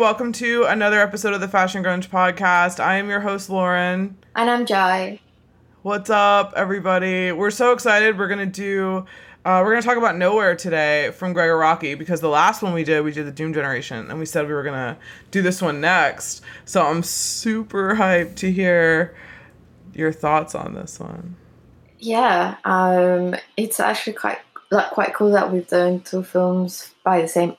Welcome to another episode of the Fashion Grunge podcast. I am your host, Lauren. And I'm Jai. What's up, everybody? We're so excited. We're going to do, uh, we're going to talk about Nowhere today from Gregg Araki because the last one we did, we did the Doom Generation, and we said we were going to do this one next. So I'm super hyped to hear your thoughts on this one. Yeah, um, it's actually quite like quite cool that we've done two films by the same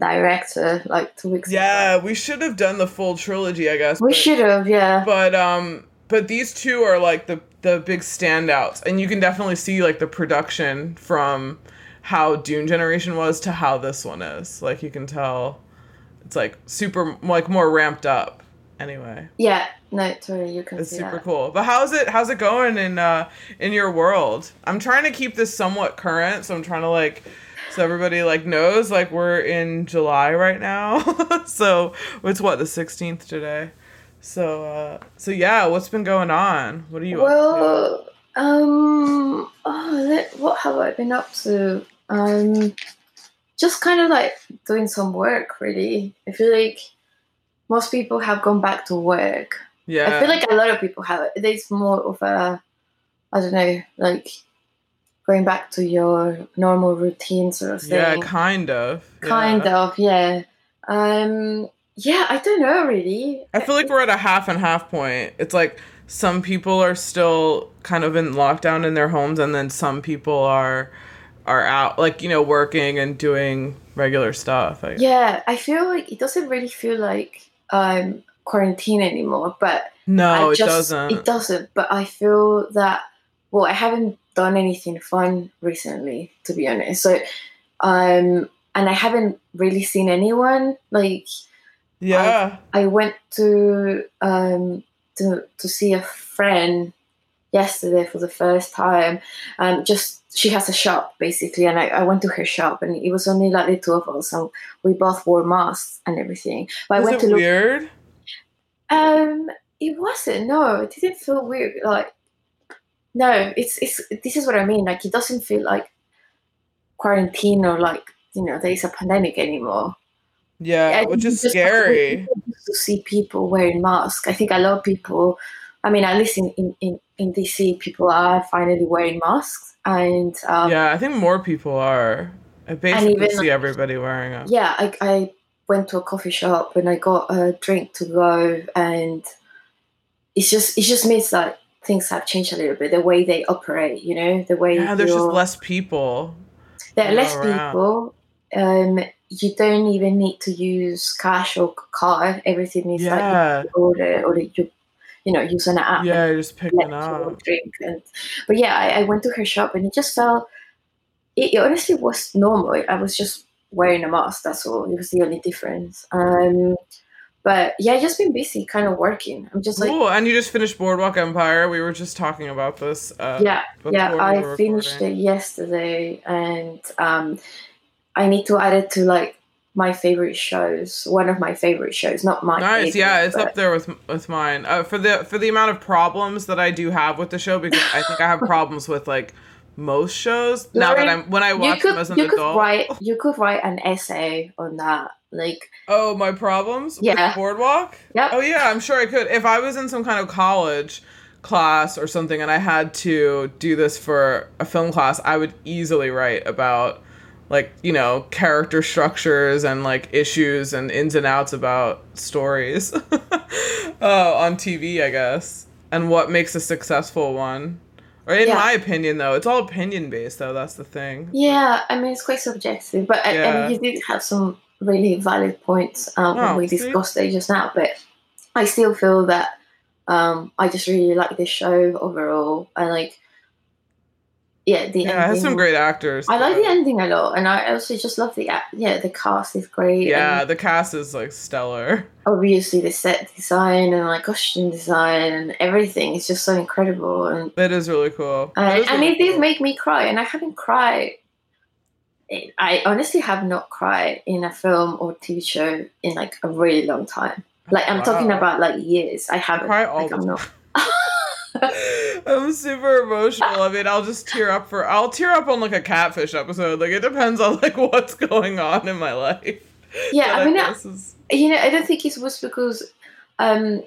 director like two weeks yeah ago. we should have done the full trilogy i guess We but- should have, yeah. but um but these two are like the the big standouts and you can definitely see like the production from how doom generation was to how this one is like you can tell it's like super like more ramped up anyway yeah, no, totally, you can it's super that. cool but how's it how's it going in uh in your world i'm trying to keep this somewhat current so i'm trying to like so everybody like knows like we're in july right now so it's what the 16th today so uh so yeah what's been going on what are you up to? Well, um, oh, let, what have I been up to? Um, just kind of like doing some work, really. I feel like most people have gone back to work. yeah I feel like a lot of people have. It's more of a, I don't know, like going back to your normal routine sort of thing. yeah kind of kind Yeah. of, yeah. Um, yeah, I don't know really. i feel like we're at a half and half point it's like some people are still kind of in lockdown in their homes and then some people are are out like you know working and doing regular stuff I, Yeah, I feel like it doesn't really feel like um quarantine anymore, but no I it doesn't It doesn't, but I feel that well, I haven't done anything fun recently, to be honest. So, um, and I haven't really seen anyone. Like, yeah I went to um to to see a friend yesterday for the first time. Um, just she has a shop basically, and I, I went to her shop, and it was only like the two of us, and we both wore masks and everything. But I went it to look. weird Um, it wasn't. No, it didn't feel weird. Like, no, it's it's. This is what I mean. Like, it doesn't feel like quarantine or like you know there is a pandemic anymore. yeah I which is just scary To see people wearing masks, I think a lot of people. I mean, at least in in in, in DC, people are finally wearing masks, and um, yeah i think more people are i basically even, see everybody wearing them yeah, I, I went to a coffee shop and I got a drink to go, and it's just it just means that things have changed a little bit. The way they operate, you know, the way yeah there's just less people there are less around. people. Um, you don't even need to use cash or card. Everything is like you order or you, you know, use an app. yeah just picking up drink and but yeah I, I went to her shop and it just felt it, it honestly was normal i was just wearing a mask that's all it was the only difference um but yeah i just been busy kind of working i'm just like Oh, and you just finished boardwalk empire we were just talking about this uh yeah yeah we i finished recording. it yesterday and um i need to add it to like my favorite shows one of my favorite shows not my Nice, favorite, yeah, it's but- up there with with mine. Uh, for the for the amount of problems that I do have with the show, because I think I have problems with like most shows. now that I'm when I watch could them as an you could write you could write an essay on that like Oh, my problems Yeah. with Boardwalk. Yep. Oh yeah, I'm sure I could. If I was in some kind of college class or something, and I had to do this for a film class, I would easily write about like you know character structures and like issues and ins and outs about stories uh, on TV, I guess, and what makes a successful one. Or in Yeah. my opinion, though, it's all opinion based, though. That's the thing. Yeah, I mean it's quite subjective, but I- Yeah. and you did have some really valid points um, Oh, when we see? discussed it just now. But I still feel that um, I just really like this show overall. I like, yeah, the Yeah, has some great actors. I like the ending a lot, and I also just love the yeah the cast is great. Yeah, the cast is like stellar. obviously the set design and like costume design and everything is just so incredible and That is really cool. That and, is and really it did cool. make me cry and i haven't cried i honestly have not cried in a film or tv show in like a really long time like i'm talking about like years i haven't cry all like, the i'm not I'm super emotional. I mean, I'll just tear up for I'll tear up on like a catfish episode. Like it depends on like what's going on in my life. yeah i mean guess is- you know, I don't think it was because um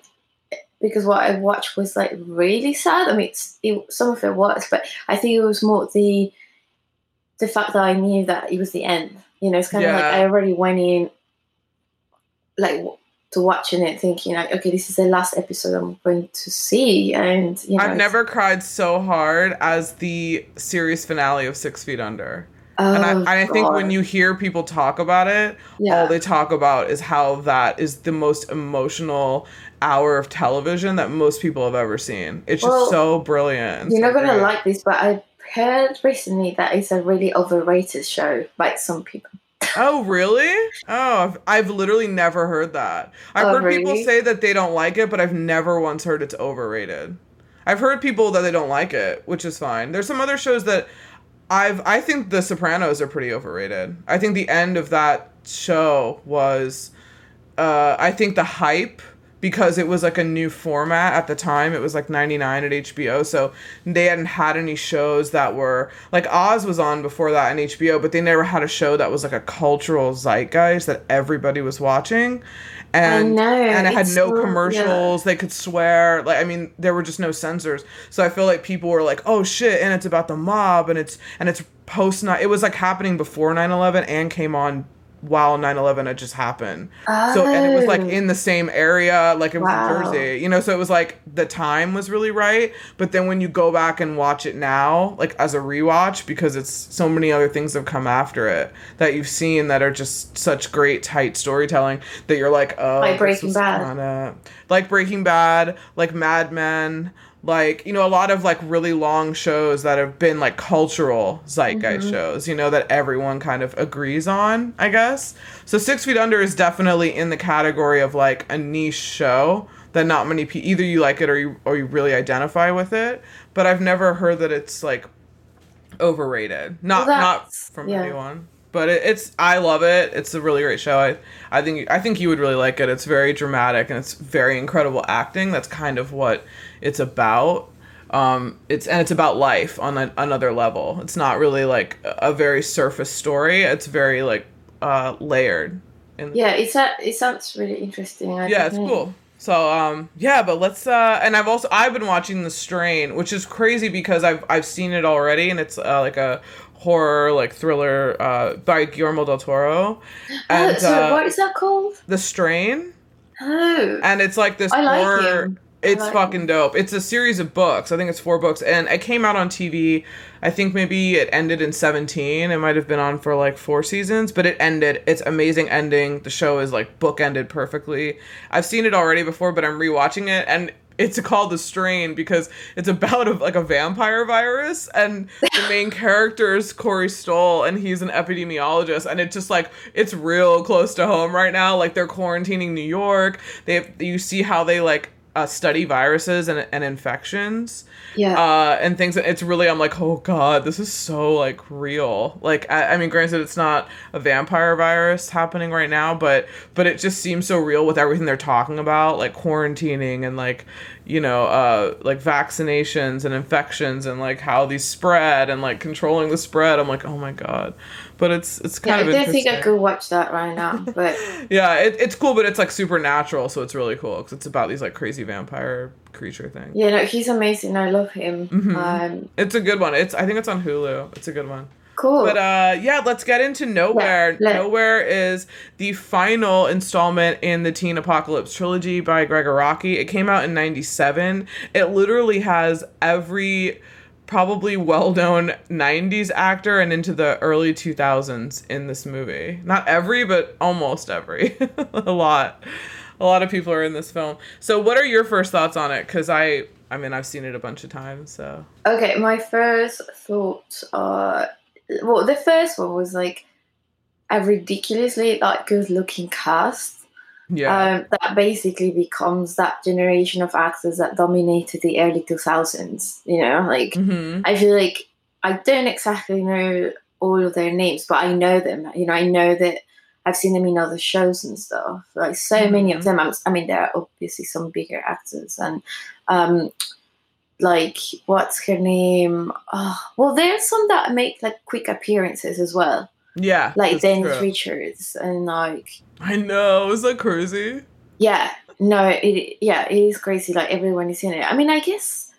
because what I watched was like really sad. I mean, it's, it, some of it was, but I think it was more the the fact that I knew that it was the end. You know, it's kind of like I already went in like to watching it thinking like, okay, this is the last episode I'm going to see, and you know, I've never cried so hard as the series finale of Six Feet Under. Oh, and I, I think when you hear people talk about it, yeah, all they talk about is how that is the most emotional hour of television that most people have ever seen. It's just so brilliant. you're not gonna like this, but I heard recently that it's a really overrated show by some people. Oh, really? Oh, I've, I've literally never heard that. I've Oh, heard people say that they don't like it, but I've never once heard it's overrated. I've heard people that they don't like it, which is fine. There's some other shows that I've I think The Sopranos are pretty overrated. I think the end of that show was uh I think the hype because it was like a new format at the time. It was like 99 at HBO, so they hadn't had any shows that were like Oz was on before that on HBO, but they never had a show that was like a cultural zeitgeist that everybody was watching. And know, and it had no so- yeah. commercials. They could swear. Like I mean, there were just no censors. So I feel like people were like, "Oh shit!" And it's about the mob, and it's and it's post night. It was like happening before 9-11 and came on while 9-11 had just happened. So and it was like Oh. in the same area, like it was Wow. in Jersey, you know. So it was like the time was really right, but then when you go back and watch it now, like as a rewatch, because it's so many other things have come after it that you've seen that are just such great tight storytelling that you're like, oh, Like Breaking Bad. like Breaking Bad, like Mad Men. Like you know, a lot of like really long shows that have been like cultural zeitgeist Mhm. shows, you know, that everyone kind of agrees on, I guess. So Six Feet Under is definitely in the category of like a niche show that not many people either you like it or you or you really identify with it. But I've never heard that it's like overrated. Not Well, not from yeah. anyone. But it, it's I love it. It's a really great show. I I think I think you would really like it. It's very dramatic and it's very incredible acting. That's kind of what it's about. Um, it's and it's about life on a, another level. It's not really like a, very surface story. It's very like uh, layered. In, yeah, it's a, it sounds really interesting. I yeah, it's know. cool. So um yeah, but let's uh and I've also I've been watching The Strain, which is crazy because I've I've seen it already and it's uh, like a horror like thriller uh by Guillermo del Toro. And oh, so uh, what is that called? The Strain Oh, and it's like this I like horror him. It's like fucking him. dope. It's a series of books. I think it's four books and it came out on TV. I think maybe it ended in 17. It might have been on for like four seasons, but it ended. It's amazing ending. The show is like book ended perfectly. I've seen it already before, but I'm rewatching it and it's called The Strain because it's about a, like a vampire virus and the main character is Corey Stoll and he's an epidemiologist and it's just like it's real close to home right now. Like they're quarantining New York. They have, you see how they like uh, study viruses and, and infections yeah. uh, and things. It's really, I'm like, oh god, this is so like real. Like, I, I mean, granted, it's not a vampire virus happening right now, but but it just seems so real with everything they're talking about, like quarantining and like you know, uh, like vaccinations and infections and like how these spread and like controlling the spread. I'm like, oh my god, but it's it's kind yeah, kind I of don't think I could watch that right now, but Yeah, it, it's cool, but it's like supernatural, so it's really cool because it's about these like crazy vampire creature things. yeah, no, he's amazing. I love him. Mhm. Um, It's a good one. It's I think it's on Hulu. It's a good one. cool. But uh yeah, let's get into Nowhere. Nowhere is the final installment in the Teen Apocalypse trilogy by Gregg Araki. It came out in 97. It literally has every probably well-known 90s actor and into the early 2000s in this movie. Not every, but almost every. a lot. A lot of people are in this film. So what are your first thoughts on it cuz I I mean, I've seen it a bunch of times, so Okay, my first thoughts are well, the first one was like a ridiculously like good looking cast. Yeah. Um, that basically becomes that generation of actors that dominated the early two thousands. You know, like mhm. I feel like I don't exactly know all of their names, but I know them. You know, I know that I've seen them in other shows and stuff. Like so many of Mhm. them. I'm, I mean, there are obviously some bigger actors and um, like what's her name? Oh, well, there's some that make like quick appearances as well. Yeah. like Denise true. Richards and like I know. Is that crazy? yeah, no, it yeah, it is crazy. Like everyone is in it. I mean, I guess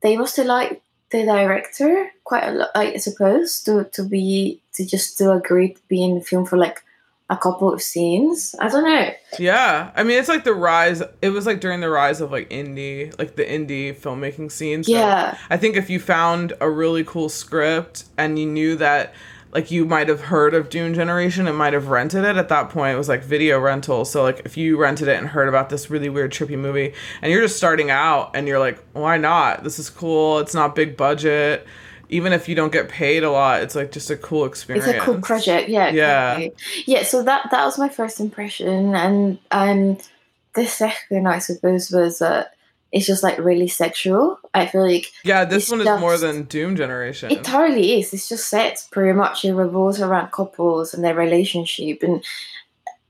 they must have liked the director quite a lot. I suppose to to be to just to agree to be in the film for like a couple of scenes. I don't know. Yeah. I mean, it's like the rise. It was like during the rise of like indie, like the indie filmmaking scene. So Yeah, I think if you found a really cool script and you knew that like you might have heard of Doom Generation and might have rented it at that point it was like video rental so like if you rented it and heard about this really weird trippy movie and you're just starting out and you're like why not this is cool it's not big budget even if you don't get paid a lot it's like just a cool experience it's a cool project. Yeah, Yeah. exactly. yeah. So that that was my first impression, and um, the second I suppose was that it's just like really sexual. I feel like yeah this one is more than Doom Generation It totally is. It's just set pretty much. It revolves around couples and their relationship. And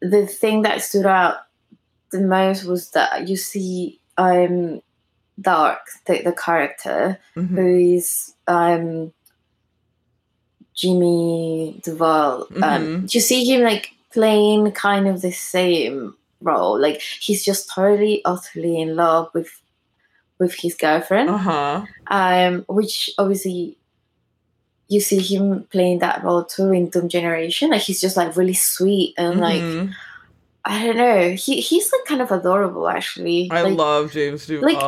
the thing that stood out the most was that you see um Dark, the, the character, Mhm. who is um Jimmy Duval. Um, Mhm. you see him like playing kind of the same role. Like he's just totally, utterly in love with with his girlfriend uh-huh um, which obviously you see him playing that role too in Doom Generation. Like he's just like really sweet and like Mhm. I don't know. He he's like kind of adorable actually. I like, love James Duval like,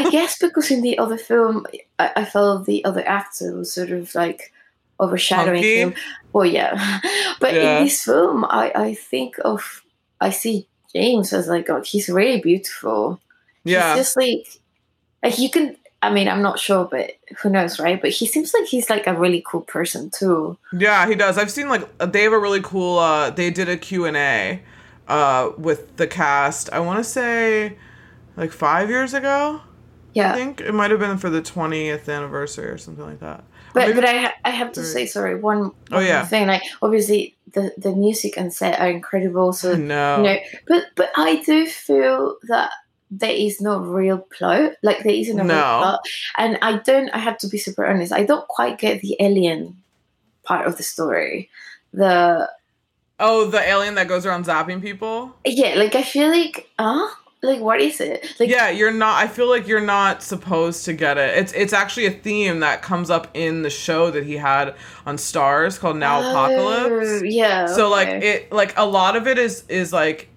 I guess because in the other film, I, I felt the other actor was sort of like overshadowing Hunky? him. Well, yeah, but Yeah. in this film, I I think of I see James as like oh, he's really beautiful. yeah He's just like like you can. I mean, I'm not sure, but who knows, right? But he seems like he's like a really cool person too. Yeah, he does. I've seen like they have a really cool uh they did a Q&A uh with the cast. I want to say like 5 years ago. Yeah, I think it might have been for the 20th anniversary or something like that. But but I ha- I have to say sorry one, one Oh, yeah. thing like obviously the the music and set are incredible. So no. you know, but but I do feel that there is no real plot. Like there isn't a No. real plot, and I don't. I have to be super honest. I don't quite get the alien part of the story. The Oh, the alien that goes around zapping people? yeah, like I feel like ah, like what is it? Like yeah, you're not I feel like you're not supposed to get it. It's it's actually a theme that comes up in the show that he had on Starz called Now Oh, Apocalypse. Yeah. so like it like a lot of it is is like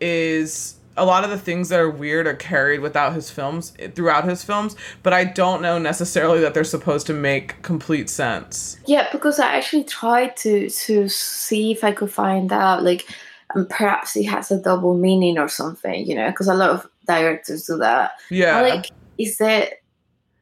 is a lot of the things that are weird are carried without his films throughout his films but i don't know necessarily that they're supposed to make complete sense Yeah, because I actually tried to to see if I could find out like and perhaps it has a double meaning or something, you know, because a lot of directors do that. yeah Or, like, is there?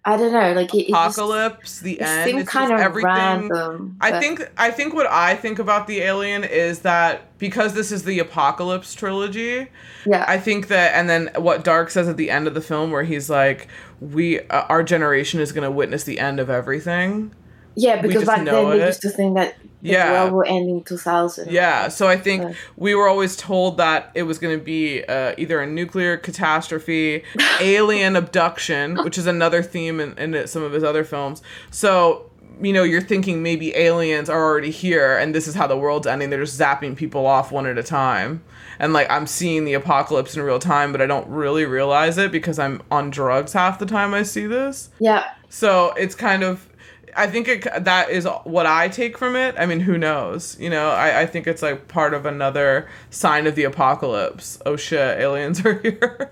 I don't know. Like, it, it just- apocalypse the end seemed kind just of everything random. I think I think what I think about the alien is that because this is the apocalypse trilogy, Yeah. I think that, and then what Dark says at the end of the film, where he's like, "We, uh, our generation is going to witness the end of everything." Yeah, because back then it. used to think that the Yeah. world will end in two thousand. Yeah, so I think Uh. we were always told that it was going to be uh, either a nuclear catastrophe, alien abduction, which is another theme in, in some of his other films. So, you know, you're thinking maybe aliens are already here and this is how the world's ending. They're just zapping people off one at a time. And like, I'm seeing the apocalypse in real time, but I don't really realize it because I'm on drugs half the time I see this. Yeah. So it's kind of, I think it, that is what I take from it. I mean, who knows? You know, I, I think it's like part of another sign of the apocalypse. Oh shit, aliens are here.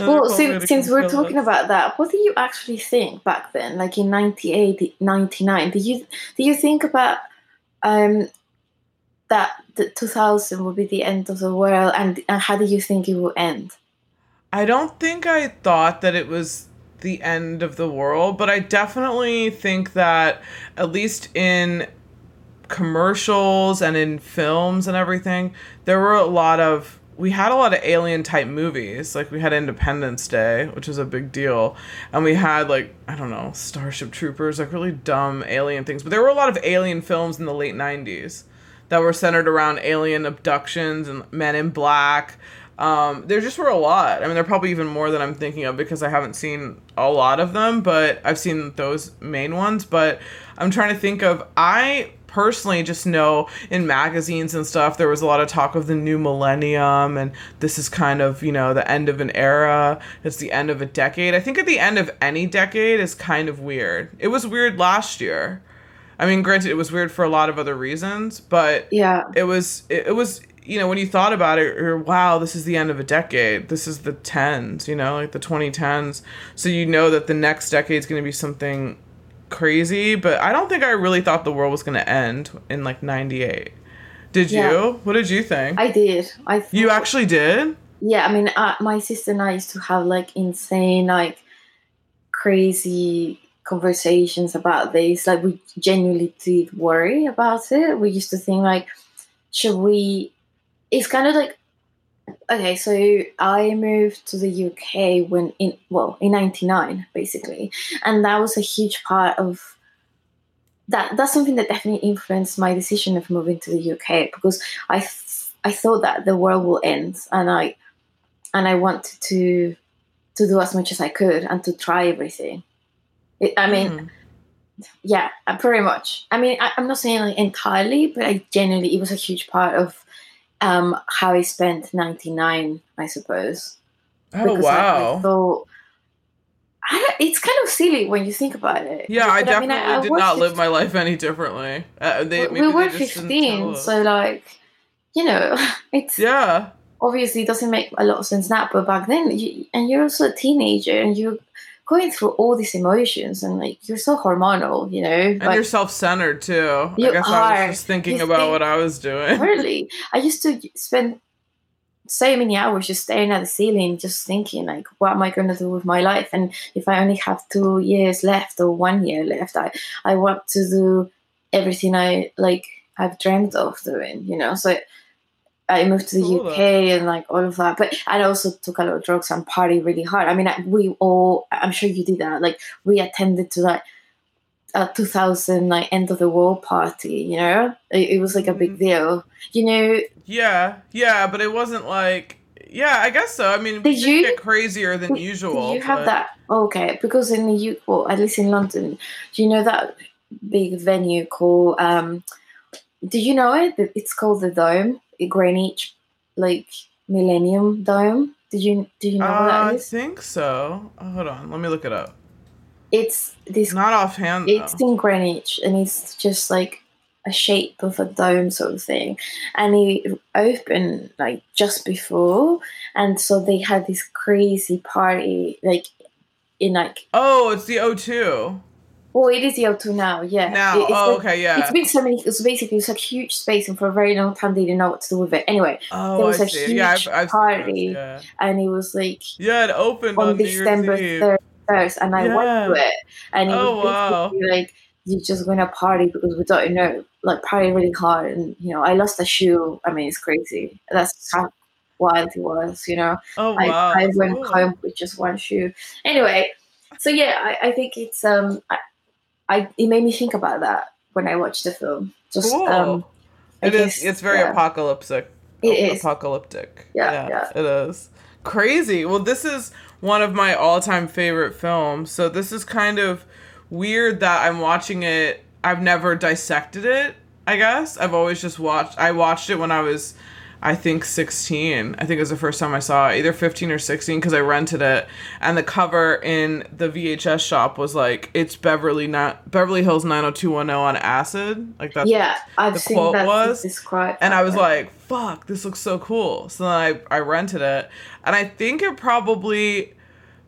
Well, since, since we're talking us. about that, what do you actually think back then, like in 98, 99? Do you do you think about um that the 2000 will be the end of the world, and, and how do you think it will end? I don't think I thought that it was the end of the world, but I definitely think that at least in commercials and in films and everything, there were a lot of we had a lot of alien type movies. Like we had Independence Day, which was a big deal, and we had like I don't know, Starship Troopers, like really dumb alien things. But there were a lot of alien films in the late 90s that were centered around alien abductions and Men in Black. Um, there just were a lot. I mean, there are probably even more than I'm thinking of because I haven't seen a lot of them, but I've seen those main ones. But I'm trying to think of. I personally just know in magazines and stuff there was a lot of talk of the new millennium and this is kind of you know the end of an era it's the end of a decade i think at the end of any decade is kind of weird it was weird last year i mean granted it was weird for a lot of other reasons but yeah it was it, it was you know when you thought about it you're wow this is the end of a decade this is the 10s you know like the 2010s so you know that the next decade is going to be something crazy but i don't think i really thought the world was going to end in like 98 did Yeah. you what did you think I did. I thought, you actually did yeah. I mean, uh, my sister and I used to have like insane, like crazy conversations about this. Like we genuinely did worry about it. We used to think like, should we? It's kind of like okay. So I moved to the UK when in well in '99 basically, and that was a huge part of that. That's something that definitely influenced my decision of moving to the UK because I th- I thought that the world will end, and I and I wanted to to do as much as I could and to try everything. It, I mean, Mm. yeah, pretty much. I mean, I, I'm not saying like entirely, but I genuinely it was a huge part of um, how I spent '99, I suppose. oh Because I- I, wow thought I it's kind of silly when you think about it. yeah i But definitely mean, I- I did not live my life any differently uh, they, we were they 15, so like, you know, it's yeah obviously it doesn't make a lot of sense now, but back then, you, and you're also a teenager, and you're going through all these emotions, and like you're so hormonal, you know. and Like, you're self-centered too i You guess i are. was just thinking You about think- what i was doing really, I used to spend so many hours just staring at the ceiling, just thinking like, what am I going to do with my life? And if I only have two years left or one year left, I I want to do everything I like I've dreamed of doing, you know. So I moved to the Cool. UK and like all of that, but I also took a lot of drugs and party really hard. I mean, I, we all, I'm sure you did that. Like we attended to like a 2000 like end of the world party, you know. It, it was like a big Mhm. deal, you know. Yeah, yeah, but it wasn't like yeah, I guess so. I mean, did you- get crazier than Did usual. you have but- that? Okay, because in the UK, well, at least in London, do you know that big venue called? um Do you know it? It's called the Dome, Greenwich, like Millennium Dome. Did you do you know what Uh, that I think so. Oh, hold on, let me look it up. It's this. Not offhand. It's though. in Greenwich, and it's just like a shape of a dome sort of thing, and it opened like just before, and so they had this crazy party like in like Oh, it's the O2 Well, it is the O2 now, yeah. now. it, oh, like, okay, yeah. It's been so many. It's basically it's a huge space, and for a very long time they didn't know what to do with it. Anyway, oh, there was I a see. Yeah, I've, huge I've party. this, yeah. and it was like Yeah, it opened on, on December third, and I went to it, and it Oh, was wow. like you're just gonna party because we don't know, like party really hard, and you know I lost a shoe. I mean, it's crazy. That's how wild it was, you know. Oh I, wow, I that's went cool. home with just one shoe. Anyway, so yeah, I, I think it's um, I, I it made me think about that when I watched the film. Just Cool. um, It is. guess, It's very yeah. apocalyptic. It is. apocalyptic. Yeah, yeah. it is crazy. Well, this is one of my all-time favorite films. So this is kind of weird that I'm watching it. I've never dissected it. I guess I've always just watched. I watched it when I was, I think 16. I think it was the first time I saw it, either 15 or 16, because I rented it. And the cover in the VHS shop was like, "It's Beverly not Beverly Hills 90210 on acid." Like that's yeah, I've the seen quote that was, described. and I was like, fuck, this looks so cool. So then I, I rented it. And I think it probably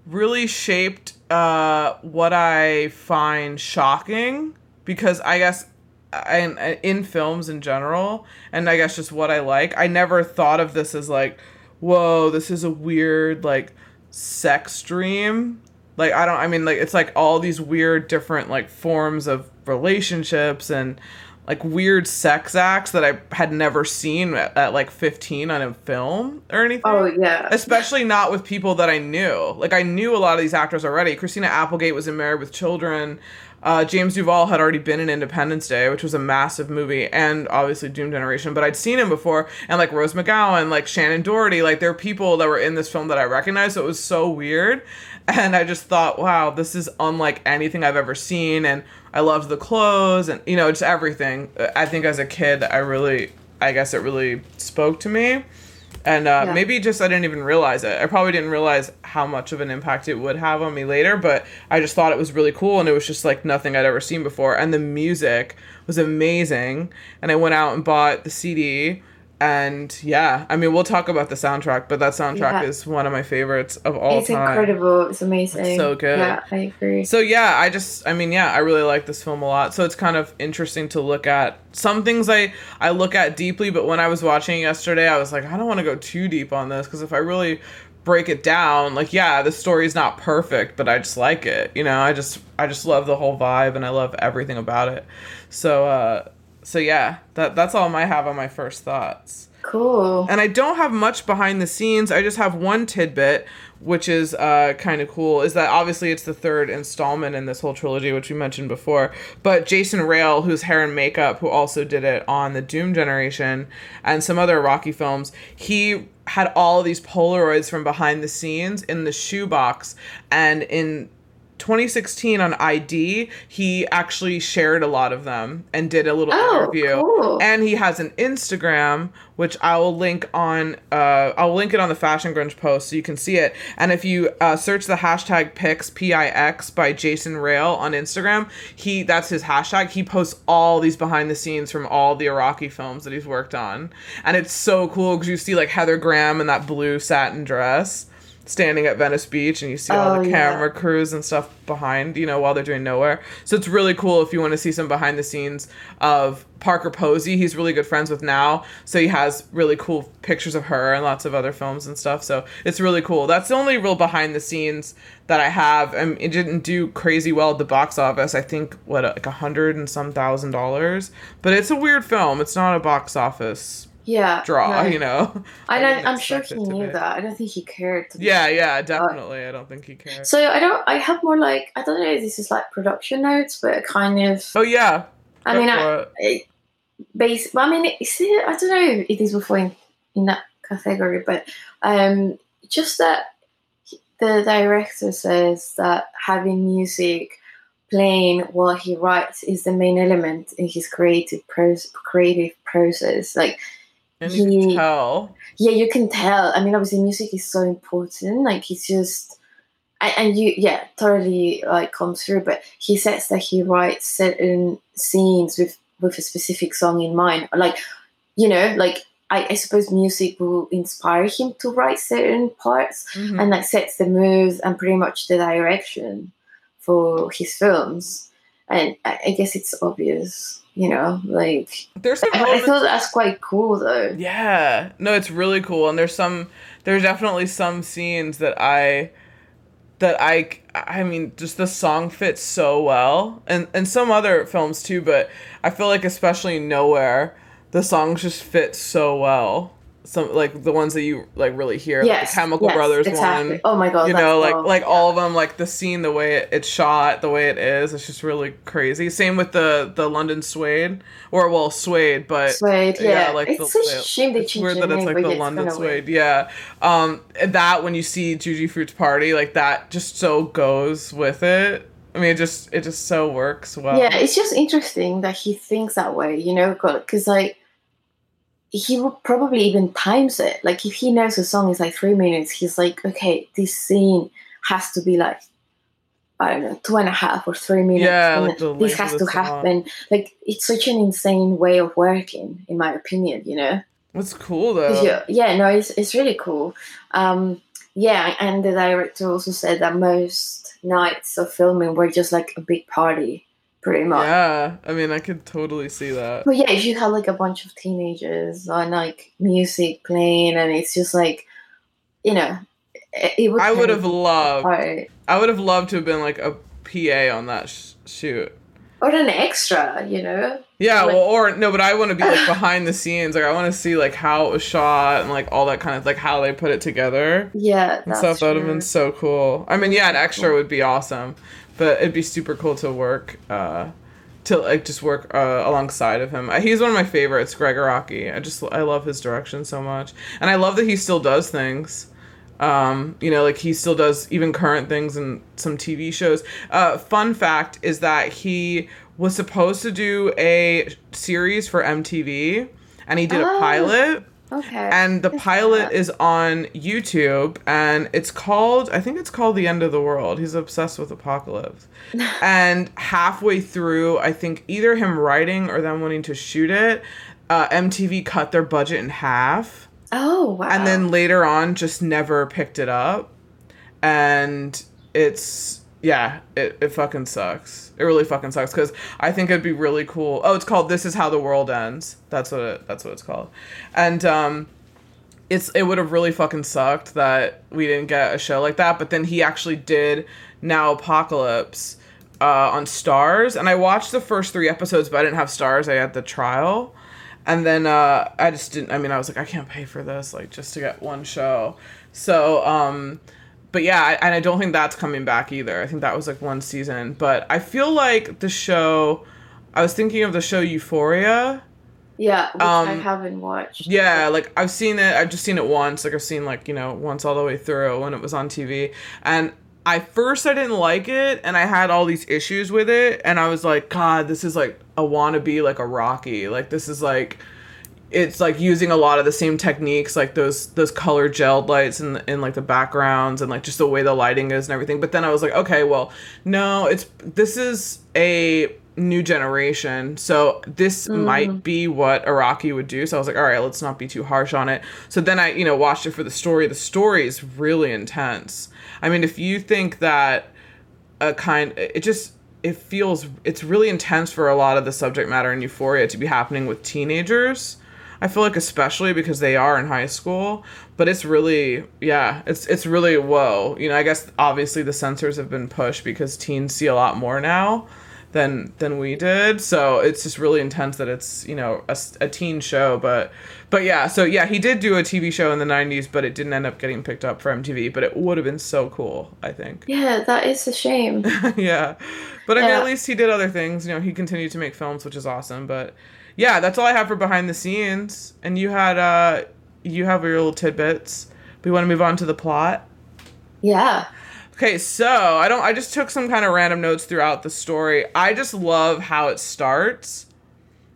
really shaped uh, what I find shocking because I guess in, uh, in films in general, and I guess just what I like, I never thought of this as like, whoa, this is a weird, like, sex dream. Like, I don't, I mean, like, it's like all these weird different, like, forms of relationships and like weird sex acts that I had never seen at, at like 15 on a film or anything. oh yeah, Especially not with people that I knew. Like I knew a lot of these actors already. Christina Applegate was in Married with Children. Uh, James Duval had already been in Independence Day, which was a massive movie, and obviously Doom Generation. But I'd seen him before, and like Rose McGowan, like Shannen Doherty, like there are people that were in this film that I recognized. So it was so weird, and I just thought, wow, this is unlike anything I've ever seen. And I loved the clothes and you know just everything. I think as a kid, I really, I guess it really spoke to me, and uh, Yeah. maybe just I didn't even realize it. I probably didn't realize how much of an impact it would have on me later, but I just thought it was really cool and it was just like nothing I'd ever seen before. And the music was amazing, and I went out and bought the CD. And yeah, I mean, we'll talk about the soundtrack, but that soundtrack Yeah. is one of my favorites of all it's time. incredible. It's amazing. so good. Yeah, I agree. So yeah, I just I mean yeah, I really like this film a lot. So it's kind of interesting to look at. Some things I I look at deeply, but when I was watching it yesterday, I was like, I don't want to go too deep on this because if I really break it down, like yeah, the story's not perfect, but I just like it. You know, I just I just love the whole vibe and I love everything about it. So uh so yeah, that that's all I have on my first thoughts. cool. And I don't have much behind the scenes. I just have one tidbit, which is uh, kind of cool, is that obviously it's the third installment in this whole trilogy, which we mentioned before. But Jason Rail, who's hair and makeup, who also did it on the Doom generation and some other Araki films, he had all of these Polaroids from behind the scenes in the shoebox. And in 2016 on ID, he actually shared a lot of them and did a little Oh, interview. cool. And he has an Instagram, which I will link on. Uh, I'll link it on the Fashion Grunge post so you can see it. And if you uh, search the hashtag Pix P I X by Jason Rail on Instagram, he that's his hashtag. He posts all these behind the scenes from all the Araki films that he's worked on, and it's so cool because you see like Heather Graham in that blue satin dress standing at Venice Beach and you see all Oh, the yeah. camera crews and stuff behind, you know, while they're doing nowhere. So it's really cool if you want to see some behind the scenes of Parker Posey. He's really good friends with now. So he has really cool pictures of her and lots of other films and stuff. So it's really cool. That's the only real behind the scenes that I have. And it didn't do crazy well at the box office. I think what like a hundred and some thousand dollars. But it's a weird film. It's not a box office yeah. draw, no. you know. I didn't don't, I'm sure he knew be. that. I don't think he cared. to Yeah, yeah, definitely. I don't think he cared So I don't. I have more like I don't know. if This is like production notes, but kind of. Oh yeah. I go mean, I, it. it, base. Well, I mean, it's, I don't know if it is before in, in that category, but um, just that the director says that having music playing while he writes is the main element in his creative pros creative process. Like, And you can tell. yeah, you can tell. I mean, obviously, music is so important. Like, it's just, and, and you, yeah, totally like comes through. But he says that he writes certain scenes with with a specific song in mind. Like, you know, like I, I suppose music will inspire him to write certain parts, Mhm. and that sets the mood and pretty much the direction for his films. And I, I guess it's obvious, you know, like There's some I, thought that's quite cool though. Yeah. No, it's really cool. And there's some there's definitely some scenes that I that I I mean just the song fits so well. And and some other films too, but I feel like especially Nowhere the songs just fit so well. Some like the ones that you like really hear, like the Chemical yes, Brothers exactly. one. Oh my god! you know like all- like all of them like the scene the way it, it's shot the way it is it's just really crazy same with the the london suede or well suede but Suede, yeah. like it's the- such a shame they changed weird that it's like the london suede yeah um that when you see juji fruit's party like that just so goes with it i mean it just it just so works well Yeah, it's just interesting that he thinks that way, you know, because like he would probably even times it. Like if he knows a song is like three minutes, he's like, okay, this scene has to be like I don't know, two and a half or three minutes. Yeah, like this has to song. happen. Like it's such an insane way of working, in my opinion. You know. That's cool though yeah, yeah, no, it's it's really cool. Um, yeah, and the director also said that most nights of filming were just like a big party, pretty much. yeah i mean i could totally see that But yeah, if you have like a bunch of teenagers and like music playing, and it's just like, you know, it, it would. i would have loved i would have loved to have been like a pa on that sh- shoot or an extra, you know. Yeah, Like- well, or no, but I want to be like behind the scenes. Like I want to see like how it was shot and like all that kind of like how they put it together Yeah, and that's stuff. That would have been so cool. I mean, yeah, an extra would be awesome, but it'd be super cool to work uh to like just work uh, alongside of him. Uh, He's one of my favorites, Greg Araki. I just I love his direction so much, and I love that he still does things. Um, you know, like he still does even current things and some TV shows. Uh, fun fact is that he was supposed to do a series for MTV, and he did Oh. a pilot. Okay. And the pilot is on YouTube, and it's called, I think it's called The End of the World. He's obsessed with apocalypse. and halfway through, I think either him writing or them wanting to shoot it, uh, MTV cut their budget in half. Oh wow. And then later on, just never picked it up. And it's, yeah, it, it fucking sucks. It really fucking sucks because I think it'd be really cool. Oh, it's called "This Is How the World Ends." That's what it. That's what it's called. And um, it's it would have really fucking sucked that we didn't get a show like that. But then he actually did Now Apocalypse uh, on Starz, and I watched the first three episodes, but I didn't have Starz. I had the trial, and then uh, I just didn't. I mean, I was like, I can't pay for this, like just to get one show. So, um, but yeah, I, and I don't think that's coming back either. I think that was like one season. But I feel like the show. I was thinking of the show Euphoria. yeah, which I um, haven't watched. Yeah, like I've seen it. I've just seen it once. Like I've seen like you know once all the way through when it was on TV. And I first I didn't like it, and I had all these issues with it, and I was like, God, this is like a wannabe like Araki. Like this is like. It's like using a lot of the same techniques, like those those color gelled lights and in, like the backgrounds and like just the way the lighting is and everything. But then I was like, okay, well, no, it's this is a new generation, so this mm-hmm. might be what Araki would do. So I was like, all right, let's not be too harsh on it. So then I, you know, watched it for the story. The story is really intense. I mean, if you think that a kind, it just it feels it's really intense for a lot of the subject matter in Euphoria to be happening with teenagers. I feel like especially because they are in high school, but it's really yeah, it's it's really whoa. You know, I guess obviously the censors have been pushed because teens see a lot more now than than we did. So it's just really intense that it's, you know, a teen show, but but yeah, so yeah, he did do a TV show in the 90s, but it didn't end up getting picked up for MTV, but it would have been so cool, I think. Yeah, that is a shame. yeah. But I mean, Yeah. at least he did other things. You know, he continued to make films, which is awesome. But yeah, that's all I have for behind the scenes. And you had, uh, you have your little tidbits. We want to move on to the plot. yeah. Okay, so I don't, I just took some kind of random notes throughout the story. I just love how it starts.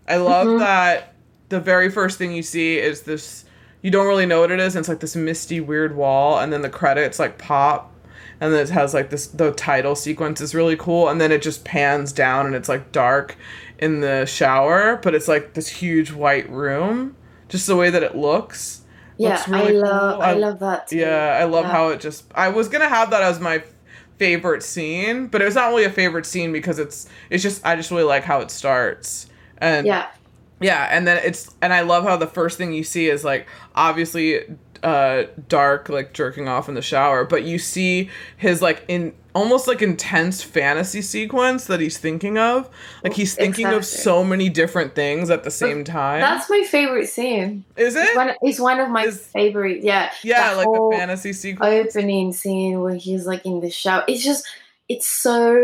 I love Mhm. that the very first thing you see is this, you don't really know what it is. And it's like this misty, weird wall. And then the credits like pop and then it has like this the title sequence is really cool and then it just pans down and it's like dark in the shower but it's like this huge white room just the way that it looks Yeah, looks really I love cool. I, I- love that. Too. yeah i love Yeah. how it just i was gonna have that as my favorite scene but it was not really a favorite scene because it's it's just i just really like how it starts and Yeah. yeah, and then it's and I love how the first thing you see is like obviously uh dark like jerking off in the shower, but you see his like in almost like intense fantasy sequence that he's thinking of. Like he's thinking of so many different things at the same time. That's my favorite scene. Is It's it? one, it's one of my Is- favorite. Yeah. yeah, like the fantasy sequence. opening scene where he's like in the shower. It's just, it's so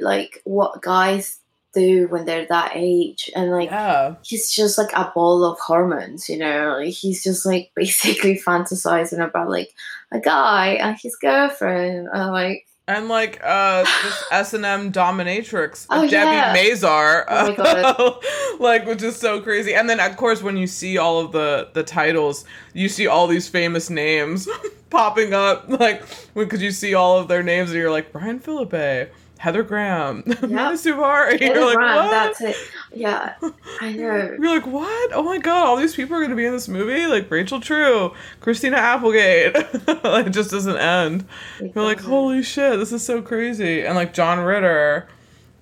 like what guys do when they're that age, and like Yeah. he's just like a ball of hormones, you know. Like he's just like basically fantasizing about like a guy and his girlfriend, and like And like uh this S and M dominatrix, Oh, Debi yeah. Mazar, Oh my God. like which is so crazy. And then of course when you see all of the the titles, you see all these famous names popping up, like because you see all of their names and you're like Brian Phillippe, Heather Graham, Mena Suvari. You're like what? that's it. Yeah, I know. You're like, what? Oh my god, all these people are gonna be in this movie? Like Rachel True, Christina Applegate. it just doesn't end. You're like, holy shit, this is so crazy. And like John Ritter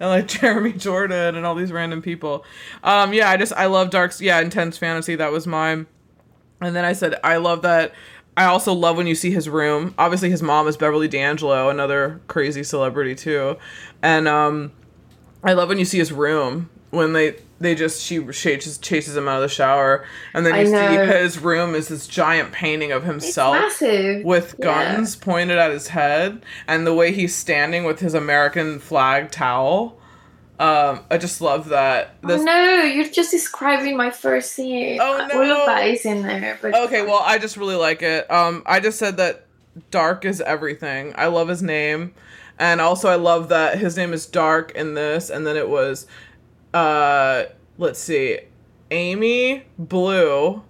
and like Jeremy Jordan and all these random people. Um, yeah, I just I love dark yeah, intense fantasy. That was mine. And then I said I love that I also love when you see his room. Obviously his mom is Beverly D'Angelo, another crazy celebrity too. And um I love when you see his room when they they just she chases chases him out of the shower and then you see his room is this giant painting of himself with Yeah. guns pointed at his head and the way he's standing with his American flag towel. Um, I just love that. Oh, no, you're just describing my first scene. Oh, All no. of that is in there. But Okay, well, I just really like it. Um, I just said that Dark is everything. I love his name. And also I love that his name is Dark in this and then it was uh let's see. Amy Blue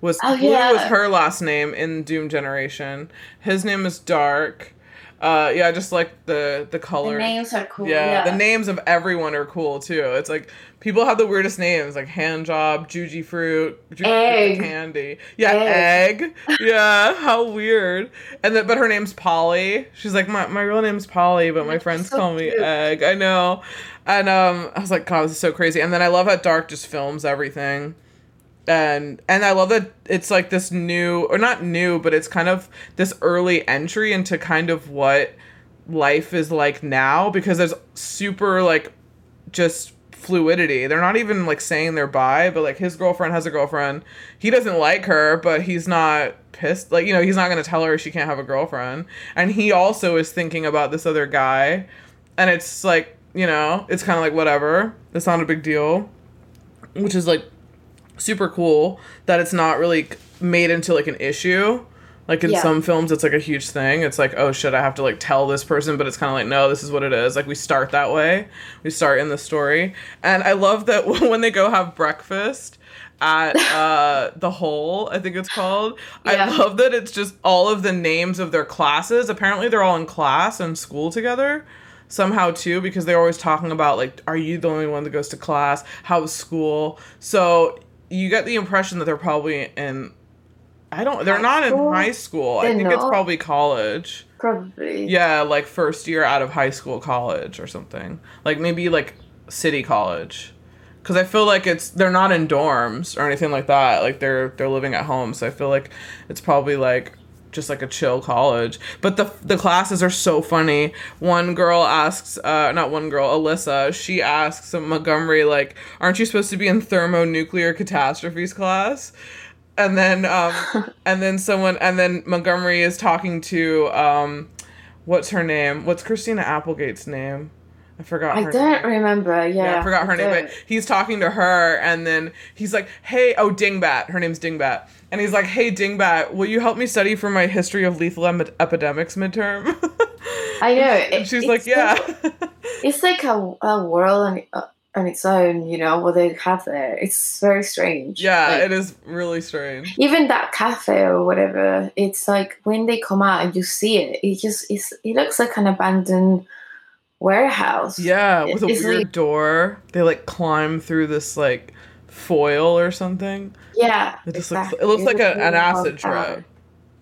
was Oh, Blue yeah. was her last name in Doom Generation. His name is Dark. Uh yeah, just like the the The color. names are cool. Yeah, Yeah, the names of everyone are cool too. It's like people have the weirdest names, like hand job, juji fruit, juji Egg. fruit candy. Yeah, Egg. egg. yeah, how weird. And then, but her name's Polly. She's like, my my real name's Polly, but my That's friends so call me cute. Egg. I know. And um, I was like, God, this is so crazy. And then I love how Dark just films everything and and I love that it's like this new or not new, but it's kind of this early entry into kind of what life is like now because there's super like just fluidity. They're not even like saying they're bi, but like his girlfriend has a girlfriend. He doesn't like her, but he's not pissed. Like, you know, he's not going to tell her she can't have a girlfriend. And he also is thinking about this other guy. And it's like, you know, it's kind of like whatever. It's not a big deal. Which is like super cool that it's not really made into like an issue. Like in Yeah. some films, it's like a huge thing. It's like, oh shit, I have to like tell this person, but it's kind of like, no, this is what it is. Like we start that way. We start in the story, and I love that when they go have breakfast at uh the hole i think it's called Yeah. i love that it's just all of the names of their classes apparently they're all in class and school together somehow too because they're always talking about like are you the only one that goes to class how's school so you get the impression that they're probably in i don't they're High not in high school. I They're think it's probably college. Probably. yeah like first year out of high school college or something. Like maybe like city college. Because i feel like it's they're not in dorms or anything like that. Like they're they're living at home. So i feel like it's probably like just like a chill college. But the the classes are so funny. One girl asks uh not one girl alyssa she asks montgomery like aren't you supposed to be in thermonuclear catastrophes class? And then um and then someone and then montgomery is talking to um what's her name? What's christina applegate's name? I forgot I don't name. remember. Yeah, yeah, I forgot her name, don't. but he's talking to her, and then he's like, "Hey, oh Dingbat, her name's Dingbat," and he's like, "Hey Dingbat, will you help me study for my history of lethal em- epidemics midterm?" I know. And she's like, "Yeah." It's like a, a world on, uh, on its own, you know, what they have there. It's very strange. yeah, Like, it is really strange. even that cafe or whatever, it's like when they come out and you see it, it just it's, it looks like an abandoned warehouse. Yeah, with a It's weird like- door. They like climb through this like foil or something. Yeah. It just exactly. looks. It looks like a, an acid trip.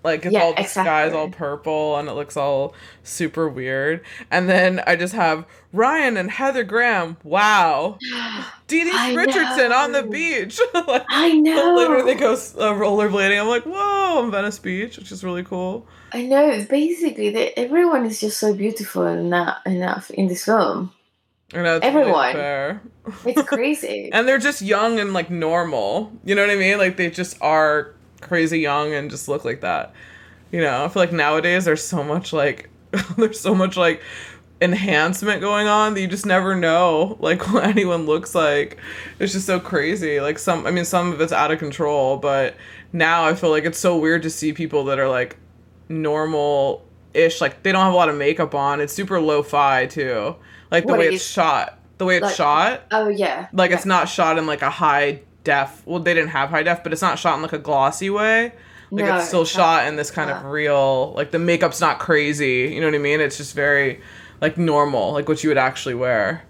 Like it's Yeah, all the sky's all purple and it looks all super weird. And then I just have Ryan and Heather Graham. Wow, Dee Dee Richardson on the beach. like, I know. later they go uh, rollerblading. I'm like, whoa, Venice Beach, which is really cool. I know. Basically, they, everyone is just so beautiful in that in that in this film. And that's really Everyone. It's crazy. and they're just young and like normal. You know what I mean? Like they just are crazy young and just look like that. You know, I feel like nowadays there's so much like there's so much like enhancement going on that you just never know like what anyone looks like. It's just so crazy. Like some I mean some of it's out of control, but now I feel like it's so weird to see people that are like normal ish like they don't have a lot of makeup on. It's super lo-fi too. Like the What way it's shot. The way it's like- shot oh yeah. like yeah. it's not shot in like a high def well they didn't have high def but it's not shot in like a glossy way like No, it's still it's shot not. in this kind of real like the makeup's not crazy you know what i mean it's just very like normal like what you would actually wear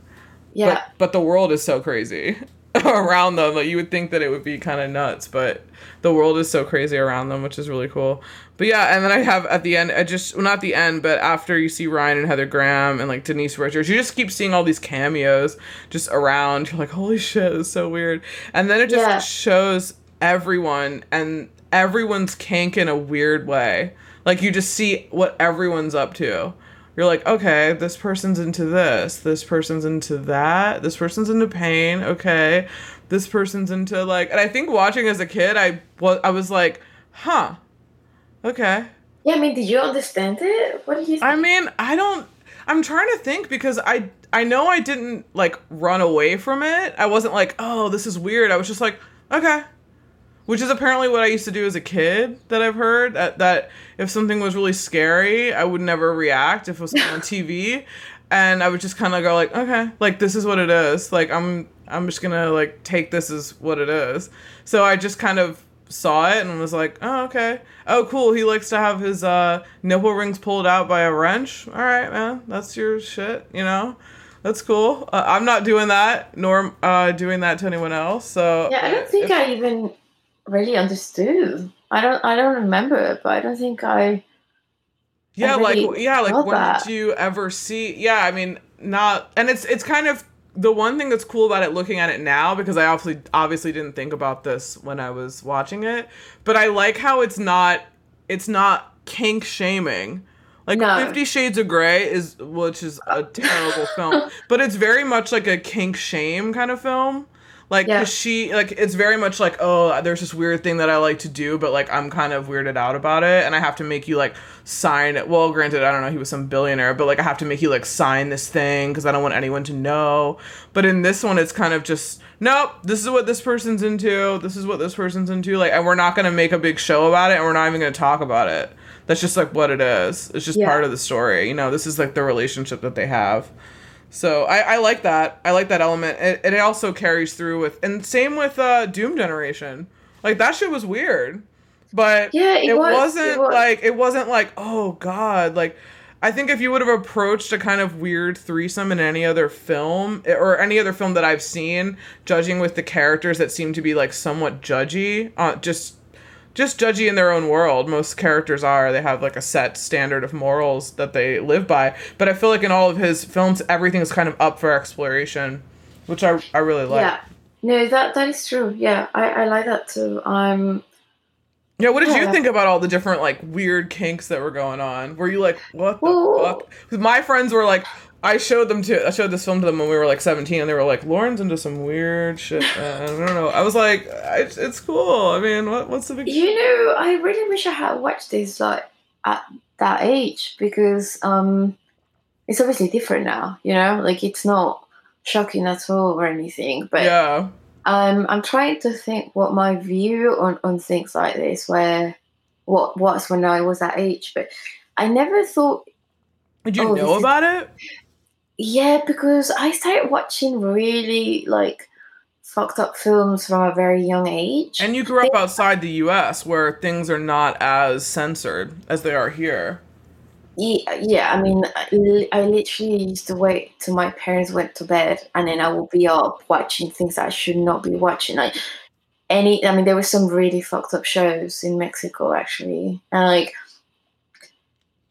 Yeah. but but the world is so crazy around them like you would think that it would be kind of nuts but the world is so crazy around them which is really cool. But yeah and then i have at the end i just well, not the end but after you see ryan and heather graham and like denise richards you just keep seeing all these cameos just around. You're like holy shit it's so weird. And then it just Yeah. shows everyone and everyone's kink in a weird way. Like you just see what everyone's up to you're like, okay, this person's into this, this person's into that, this person's into pain, okay, this person's into like, and I think watching as a kid, I was, I was like, huh, okay. yeah. I mean, did you understand it? What do you? Think? I mean, I don't. I'm trying to think because I I know I didn't like run away from it. I wasn't like, oh, this is weird. I was just like, okay, which is apparently what I used to do as a kid. That I've heard that that if something was really scary, I would never react if it was on TV, and I would just kind of go like, okay, like this is what it is. Like I'm I'm just gonna like take this as what it is. So I just kind of saw it and was like, oh okay, oh cool. He likes to have his uh, nipple rings pulled out by a wrench. All right, man, that's your shit, you know. That's cool. Uh, I'm not doing that, nor uh, doing that to anyone else. So yeah, I don't think if- I even really understood. I don't. I don't remember it, but I don't think I. yeah really like yeah like when that. did you ever see yeah i mean not and it's it's kind of the one thing that's cool about it looking at it now because i obviously obviously didn't think about this when i was watching it but i like how it's not it's not kink shaming like No. 50 shades of gray is which is a terrible film but it's very much like a kink shame kind of film like 'cause Yeah. she like it's very much like oh there's this weird thing that i like to do but like i'm kind of weirded out about it and i have to make you like sign it. Well granted i don't know he was some billionaire but like i have to make you like sign this thing because i don't want anyone to know. But in this one it's kind of just nope this is what this person's into this is what this person's into like and we're not going to make a big show about it and we're not even going to talk about it. That's just like what it is. It's just Yeah. part of the story you know this is like the relationship that they have so I, I like that. I like that element. It, it also carries through with and same with uh Doom Generation. Like that shit was weird. But Yeah, it, it, was. wasn't it was. like it wasn't like, oh god, like I think if you would have approached a kind of weird threesome in any other film or any other film that I've seen, judging with the characters that seem to be like somewhat judgy, uh, just just judgy in their own world. Most characters are. They have like a set standard of morals that they live by. But I feel like in all of his films, everything is kind of up for exploration, which I I really like. yeah. No, that that is true. Yeah, I, I like that too. Um, Yeah, what did you think about all the different like weird kinks that were going on? Were you like, what the Well- fuck? my friends were like, I showed them to, I showed this film to them when we were like seventeen, and they were like, Lauren's into some weird shit. I don't know. I was like, it's, it's cool. I mean, what, what's the big? you know, I really wish I had watched this like at that age because um, it's obviously different now. You know, like it's not shocking at all or anything. But yeah, um, I'm trying to think what my view on, on things like this where what was when I was that age. But I never thought did you Oh, know this is- about it? Yeah, because I started watching really like fucked up films from a very young age. And you grew up outside the U.S., where things are not as censored as they are here. Yeah, yeah, I mean, I I literally used to wait till my parents went to bed, and then I would be up watching things I should not be watching. Like any, I mean, there were some really fucked up shows in Mexico actually, and like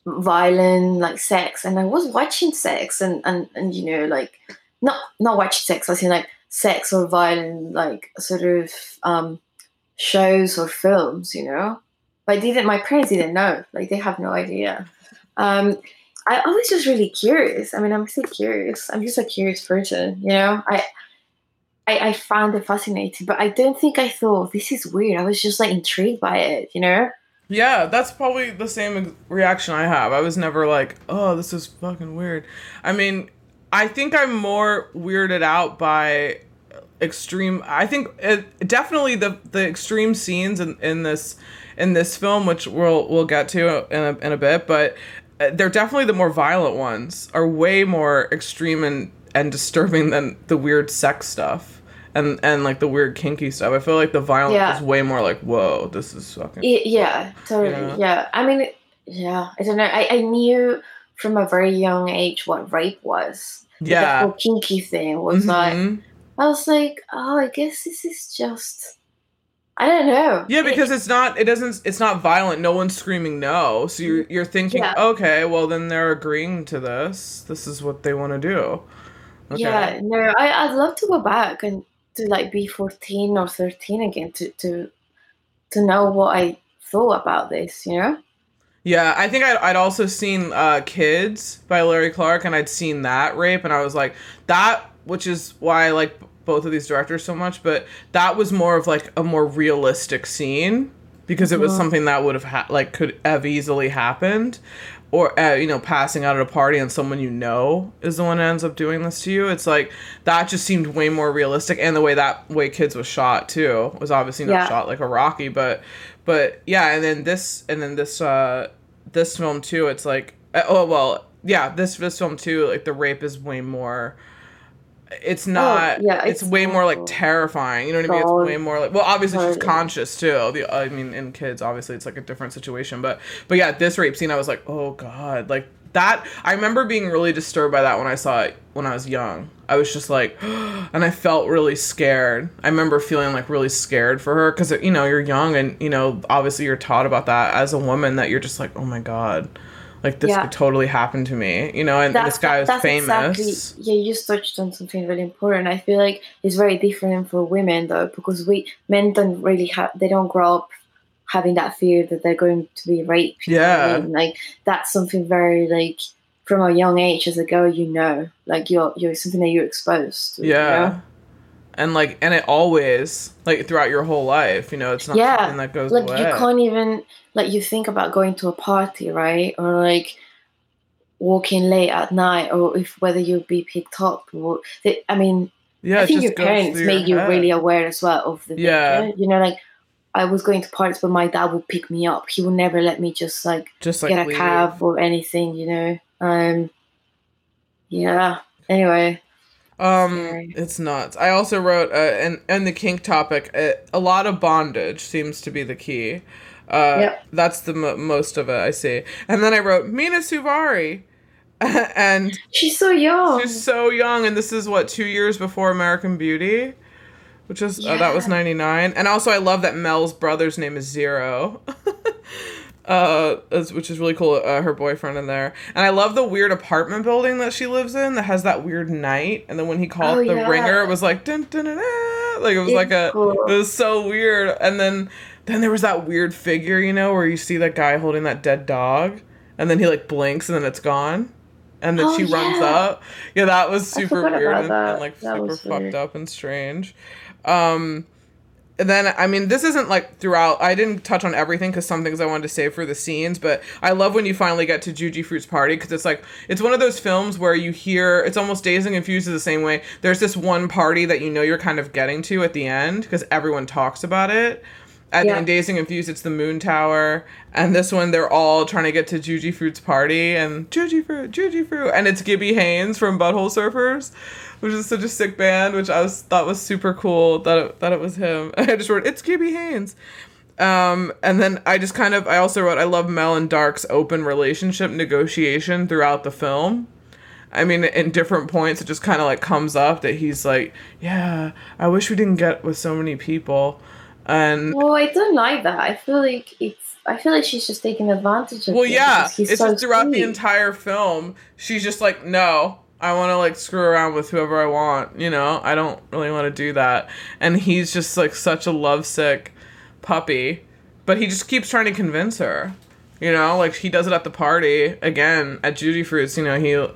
violent, like sex, and I was watching sex, and and and you know, like not not watching sex, I mean like sex or violent, like sort of um shows or films, you know. But I didn't. My parents didn't know. Like they have no idea. Um, I, always just really curious. I mean, I'm still curious. I'm just a curious person, you know. I, I, I found it fascinating, but I don't think I thought this is weird. I was just like intrigued by it, you know. Yeah, that's probably the same reaction I have. I was never like, oh, this is fucking weird. I mean, I think I'm more weirded out by extreme. I think it, definitely the the extreme scenes in, in this in this film, which we'll we'll get to in a, in a bit, but uh, they're definitely the more violent ones. Are way more extreme and and disturbing than the weird sex stuff. And, and like the weird kinky stuff. I feel like the violence Yeah. is way more like, whoa, this is fucking Y- yeah, totally. Yeah. Yeah. I mean, yeah. I don't know. I, I knew from a very young age what rape was. Yeah. The whole kinky thing was like. Mhm. I was like, oh, I guess this is just. I don't know. Yeah, because it's not it doesn't it's not violent. No one's screaming no. So you're you're thinking, Yeah. okay, well then they're agreeing to this. This is what they want to do. Okay. Yeah, no, I, I'd love to go back and to like be 14 or 13 again to, to, to know what I thought about this, you know? Yeah, I think I'd, I'd also seen uh, Kids by Larry Clark, and I'd seen that rape, and I was like, that, which is why I like both of these directors so much, but that was more of like a more realistic scene because it was Mhm. something that would have ha- like could have easily happened. or uh, you know passing out at a party and someone you know is the one that ends up doing this to you it's like that just seemed way more realistic and the way that way kids was shot too was obviously not Yeah. shot like a rocky but but yeah and then this and then this uh this film too it's like uh, oh well yeah this this film too like the rape is way more it's not Oh, yeah, it's, it's way more like terrifying you know what i mean? It's way more like well obviously she's conscious too. The i mean in kids obviously it's like a different situation but but yeah this rape scene i was like oh god like that i remember being really disturbed by that when i saw it when i was young. I was just like and i felt really scared. I remember feeling like really scared for her because you know you're young and you know obviously you're taught about that as a woman that you're just like oh my god like this Yeah. could totally happen to me you know and this guy was famous Exactly, yeah, you just touched on something really important. I feel like it's very different for women though, because we men don't really have they don't grow up having that fear that they're going to be raped. you Yeah. like that's something very like from a young age as a girl, you know, like you're you're something that you're exposed to. you Yeah. know? And like and it always like throughout your whole life, you know, it's not Yeah, something that goes like away. you can't even like you think about going to a party right? Or like walking late at night or if whether you'll be picked up or they, i mean yeah, i think your parents your you really aware as well of the Yeah. you know like i was going to parties but my dad would pick me up. He would never let me just like just like get a leave. cab or anything you know? Um yeah. Anyway Um, it's nuts. I also wrote, uh, and and the kink topic, uh, a lot of bondage seems to be the key. Uh, Yep. that's the mo- most of it I see. And then I wrote Mena Suvari, and she's so young she's so young, and this is what two years before American Beauty, which is uh, that was ninety nine. And also, I love that Mel's brother's name is Zero. Uh, is- which is really cool. Uh, her boyfriend in there, and I love the weird apartment building that she lives in that has that weird night. And then when he called Oh, the yeah. ringer, it was like dun, dun, dun, dun, like it was It's like a cool. it was so weird. And then then there was that weird figure, you know, where you see that guy holding that dead dog, and then he like blinks and then it's gone. And then Oh, she runs up. Yeah, that was super weird and, and like That super fucked weird. up and strange. Um then I mean this isn't like throughout I didn't touch on everything cuz some things I wanted to save for the scenes, but I love when you finally get to Juji Fruit's party cuz it's like it's one of those films where you hear it's almost Dazed and Confused the same way. There's this one party that you know you're kind of getting to at the end because everyone talks about it. At Yeah. Dazed and Confused, it's the Moon Tower, and this one they're all trying to get to Juji Fruit's party, and Juji Fruit, Juji Fruit, and it's Gibby Haynes from Butthole Surfers, which is such a sick band, which I was thought was super cool that it, that it was him. I just wrote it's Gibby Haynes, um, and then I just kind of I also wrote I love Mel and Dark's open relationship negotiation throughout the film. I mean, in different points, it just kind of like comes up that he's like, "Yeah, I wish we didn't get with so many people," and well i don't like that i feel like it's i feel like she's just taking advantage of Well, yeah, it's so just throughout the entire film. She's just like, no, I want to like screw around with whoever I want. You know, I don't really want to do that. And he's just like such a lovesick puppy, but he just keeps trying to convince her. You know, like he does it at the party again at Juji Fruit's. You know, he, you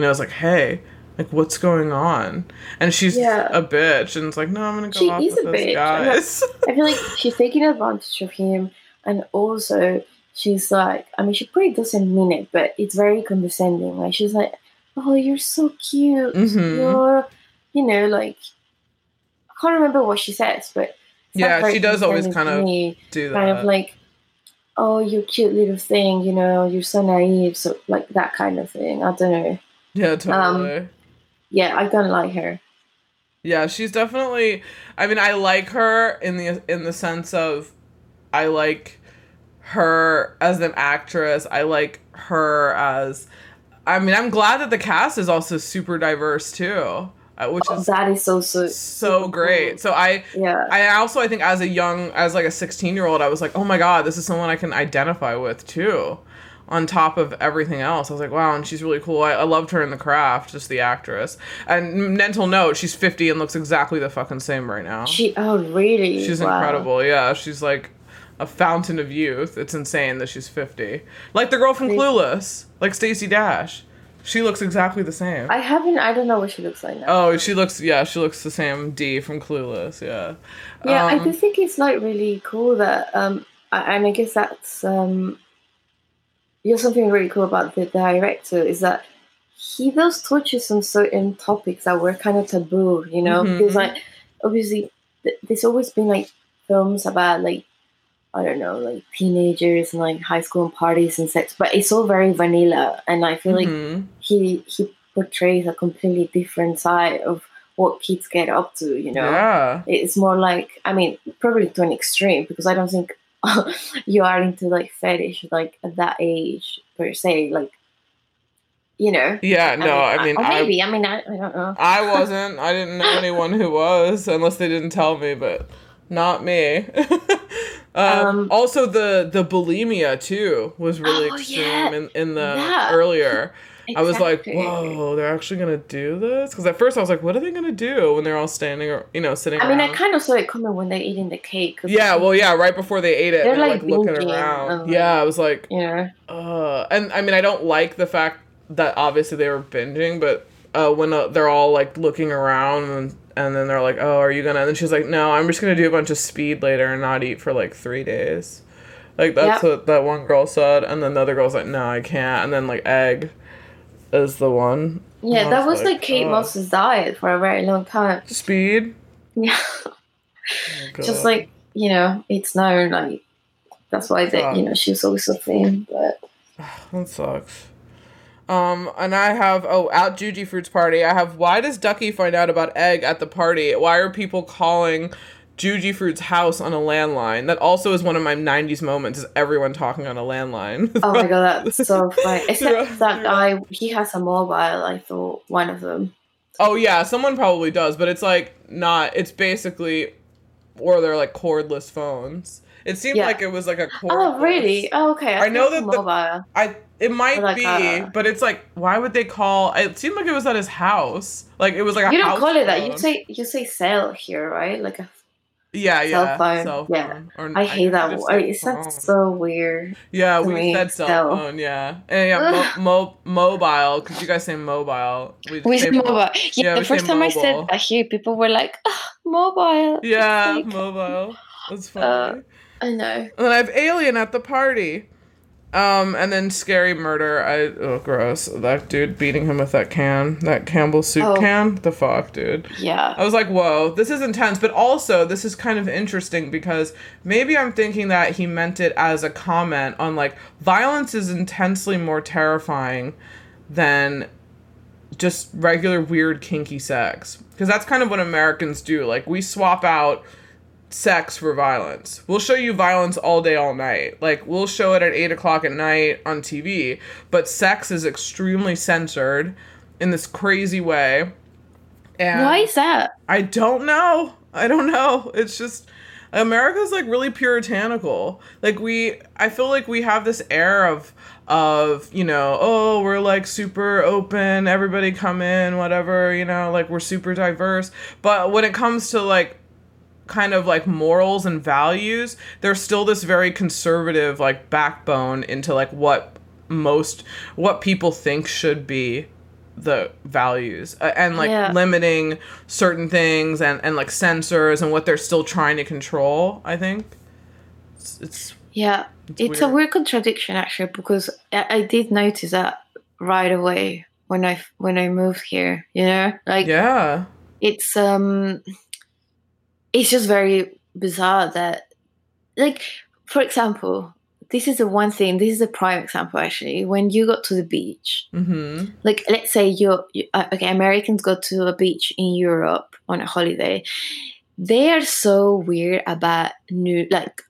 know, is like, hey. Like what's going on? And she's Yeah. a bitch, and it's like, no, I'm gonna go She off is with a bitch. guys. I feel like she's taking advantage of him, and also she's like, I mean, she probably doesn't mean it, but it's very condescending. Like she's like, "Oh, you're so cute. Mhm. You're, you know, like I can't remember what she says, but Yeah, she does always kind of me. Do that. kind of like, "Oh, you cute little thing. You know, you're so naive." So like that kind of thing. I don't know. yeah, totally. Yeah, I don't like her. Yeah, she's definitely. I mean, I like her in the in the sense of, I like her as an actress. I like her as. I mean, I'm glad that the cast is also super diverse too, uh, which is That is so so so great. So I. Yeah. I also I think as a young as like a 16 year old, I was like, oh my god, this is someone I can identify with too. On top of everything else, I was like, wow, and she's really cool. I, I loved her in the craft, just the actress. And mental note, she's 50 and looks exactly the fucking same right now. She oh really? She's Wow. incredible. Yeah, she's like a fountain of youth. It's insane that she's 50. Like the girl from Crazy. Clueless, like Stacey Dash. She looks exactly the same. I haven't. I don't know what she looks like now. oh, she looks yeah, she looks the same D from Clueless, yeah. yeah, I Um, do think it's like really cool that um, and I guess that's um, you know something really cool about the director is that he does touches on certain topics that were kind of taboo, you know, Mhm. because like obviously th- there's always been like films about like I don't know, like teenagers and like high school and parties and sex, but it's all very vanilla, and I feel like Mhm. he he portrays a completely different side of what kids get up to, you know. Yeah. It's more like I mean, probably to an extreme because I don't think you are into like fetish like at that age per se, like you know. Yeah, no, I mean, I, maybe. I, mean, I, I don't know. I wasn't. I didn't know anyone who was, unless they didn't tell me, but not me. um, Um, also, the the bulimia too was really Oh, extreme yeah. in, in the Yeah. earlier. I was like, whoa, they're actually gonna do this? Because at first I was like, what are they gonna do when they're all standing or you know sitting? I mean, I kind of saw it coming when they're eating the cake. Yeah, well, yeah, right before they ate it, They're, they're, like, like, looking around. like- yeah, I was like, know. uh, and I mean, I don't like the fact that obviously they were binging, but uh, when uh, they're all like looking around and, and then they're like, oh, are you gonna? And then she's like, no, I'm just gonna do a bunch of speed later and not eat for like three days. Like that's Yep. what that one girl said, and then the other girl's like, no, I can't. And then like egg is the one. Yeah, that was was like, like Kate oh. Moss's diet for a very long time. Speed. Yeah, Oh, just like you know, it's known like that's why that you know she was always so thin. But That sucks. Um, and I have oh at Juji Fruit's party. I have why does Ducky find out about egg at the party? Why are people calling Juji Fruit's house on a landline? That also is one of my '90s moments. Is everyone talking on a landline? oh my god, that's so funny. Except that guy, he has a mobile. I thought one of them. oh yeah, someone probably does, but it's like not. It's basically, or they're like cordless phones. It seemed Yeah. like it was like a cordless. Oh really? Oh okay. I know that was the- mobile. I it might Like, be, uh, but it's like why would they call? It seemed like it was at his house. Like it was like a You don't call it that. You say you say cell here, right? Like a, yeah, cell yeah, phone. cell Yeah. Or, I hate that. word. said It sounds so weird. Yeah, we me, said cell cell. phone. Yeah, and yeah, mo- mo- mobile because you guys say mobile. We We say said mobile. Yeah, yeah, the first time I said mobile. that here, people were like, "Ah, mobile. Yeah, like- mobile. That's Uh, funny. I know. and then I have Alien at the party. Um, and then scary murder. I oh gross. That dude beating him with that can, that Campbell soup Oh. can. The fuck, dude. Yeah. I was like, whoa, this is intense. But also, this is kind of interesting because maybe I'm thinking that he meant it as a comment on like violence is intensely more terrifying than just regular weird kinky sex. Because that's kind of what Americans do. Like, we swap out sex for violence. We'll show you violence all day, all night. Like, we'll show it at 8 o'clock at night on TV. But sex is extremely censored in this crazy way. And Why is that? I don't know. I don't know. It's just America's like really puritanical. Like we I feel like we have this air of of, you know, oh, we're like super open, everybody come in, whatever, you know, like we're super diverse. But when it comes to like kind of like morals and values, there's still this very conservative like backbone into like what most what people think should be the values uh, and like Yeah. limiting certain things and and like censors and what they're still trying to control i think it's, it's Yeah. It's, a weird. weird contradiction actually because I, I did notice that right away when I when I moved here. You know, like yeah it's um, it's just very bizarre that, like, for example, this is the one thing. This is a prime example actually. When you go to the beach, mm-hmm like let's say you're you, uh, okay americans go to a beach in europe on a holiday they are so weird about new like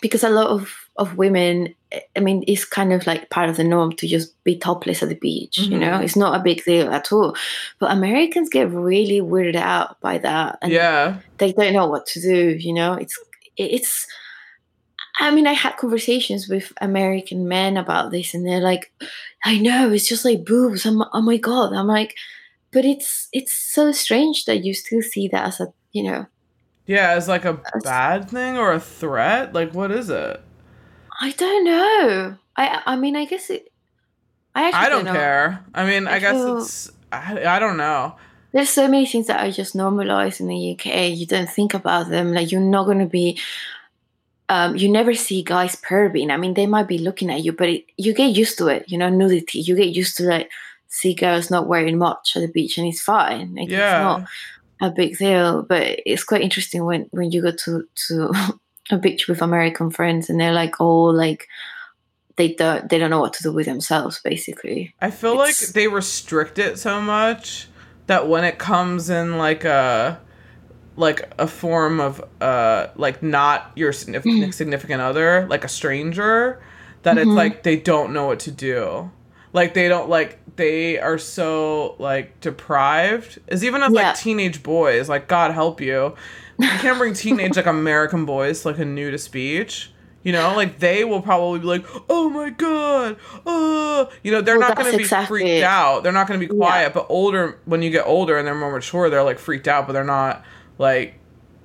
because a lot of of women i mean it's kind of like part of the norm to just be topless at the beach you know? Mhm. it's not a big deal at all. But americans get really weirded out by that and yeah. they don't know what to do you know? It's it's i mean i had conversations with american men about this and they're like i know it's just like boobs. I'm, oh my god. I'm like but it's it's so strange that you still see that as a you know yeah as like a bad thing or a threat? Like what is it i don't know i i mean i guess it i actually i don't know. care i mean i, I guess feel- it's I, I don't know there's so many things that are just normalized in the uk you don't think about them like you're not going to be um, you never see guys perving. I mean, they might be looking at you, but it, you get used to it. You know, nudity. You get used to like see girls not wearing much at the beach, and it's fine. Like, Yeah. It's not a big deal, but it's quite interesting when when you go to to a beach with American friends, and they're like, oh, like they don't they don't know what to do with themselves, basically. I feel like they restrict it so much that when it comes in like a like a form of uh like not your significant significant other, like a stranger, that it's Mhm. like they don't know what to do. Like they don't like they are so like deprived. As even as Yeah. like teenage boys, like God help you. You can't bring teenage like American boys to, like a nudist speech You know, like they will probably be like, "Oh my god, oh!" You know, they're Well, not going to be exactly freaked out. They're not going to be Yeah. quiet. But older, when you get older and they're more mature, they're like freaked out. But they're not like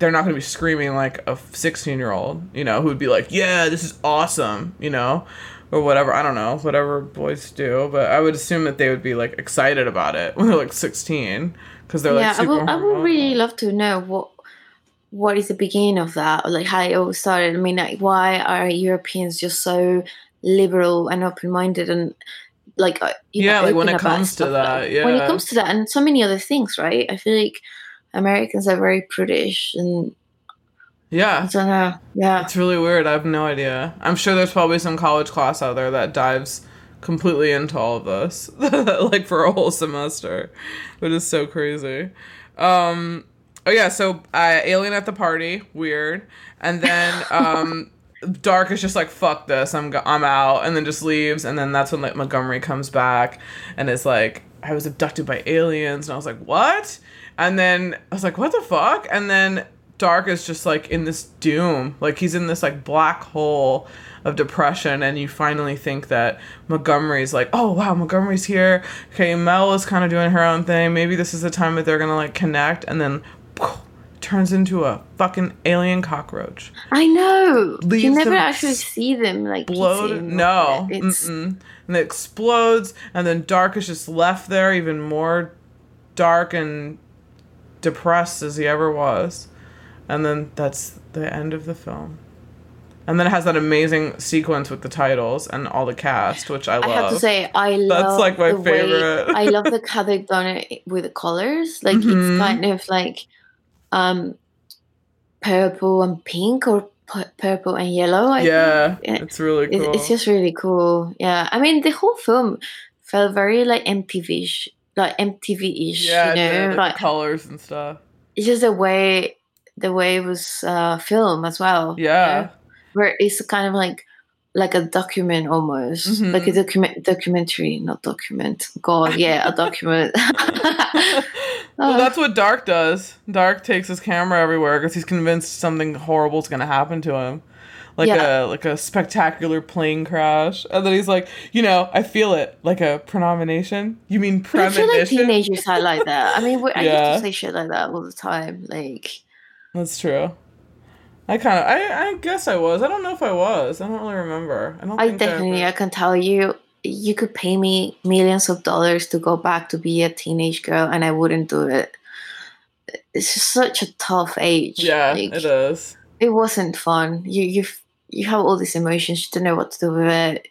they're not going to be screaming like a 16 year old. You know, who would be like, "Yeah, this is awesome," you know, or whatever. I don't know, whatever boys do. But I would assume that they would be like excited about it when they're like 16 because they're yeah, like. I would I would really love to know what what is the beginning of that, like how it all started. I mean, like why are Europeans just so liberal and open minded and like uh, you Yeah, know, like, when it comes to that, like- when it comes to that and so many other things, right? I feel like Americans are very prudish and Yeah, don't know. Yeah, It's really weird. I have no idea. I'm sure there's probably some college class out there that dives completely into all of this, like for a whole semester, which is so crazy. Um, oh yeah, so uh, alien at the party, weird, and then um, Dark is just like fuck this, I'm go- I'm out, and then just leaves, and then that's when like Montgomery comes back and is like, I was abducted by aliens, and I was like, what? And then I was like, what the fuck? And then Dark is just like in this doom, like he's in this like black hole of depression, and you finally think that Montgomery's like, oh wow, Montgomery's here. Okay, Mel is kind of doing her own thing. Maybe this is the time that they're gonna like connect, and then turns into a fucking alien cockroach. I know. Leaves you never actually see them like Explode? No. Mm-mm. And it explodes, and then Dark is just left there, even more dark and depressed as he ever was. And then that's the end of the film. And then it has that amazing sequence with the titles and all the cast, which I love. I have to say, I love That's, like, my the way- favorite. I love the how they've done it with the colors. Like Mhm. it's kind of like um purple and pink, or pu- purple and yellow. I yeah, think. It's really cool. it's just really cool. Yeah, I mean the whole film felt very like MTV-ish, like MTV-ish. yeah, you know, the, the like colors and stuff. it's just the way the way it was uh, filmed as well. you Yeah. know? where it's kind of like like a document almost Mhm. like a document documentary not document god yeah a document well, Oh. that's what Dark does. Dark takes his camera everywhere because he's convinced something horrible is going to happen to him, like Yeah. a like a spectacular plane crash. And then he's like, you know, I feel it, like a prenomination. You mean but i feel like teenagers are like that i mean we i used to say shit like that all the time like That's true. I kind of, I, I guess I was. I don't know if I was. I don't really remember. I don't. i think definitely I i can tell you you could pay me millions of dollars to go back to be a teenage girl and i wouldn't do it it's just such a tough age yeah, like, it is. it wasn't fun. You you you have all these emotions. You don't know what to do with it.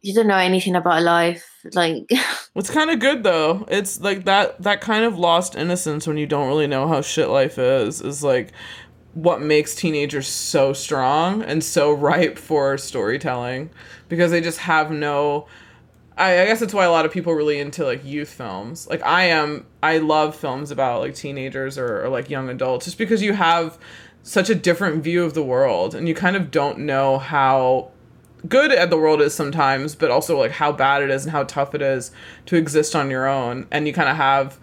You don't know anything about life. Like It's kind of good though. It's like that that kind of lost innocence when you don't really know how shit life is is like what makes teenagers so strong and so ripe for storytelling because they just have no I, I guess that's why a lot of people really into like youth films. Like I am I love films about like teenagers or, or like young adults just because you have such a different view of the world and you kind of don't know how good at the world is sometimes, but also like how bad it is and how tough it is to exist on your own. And you kind of have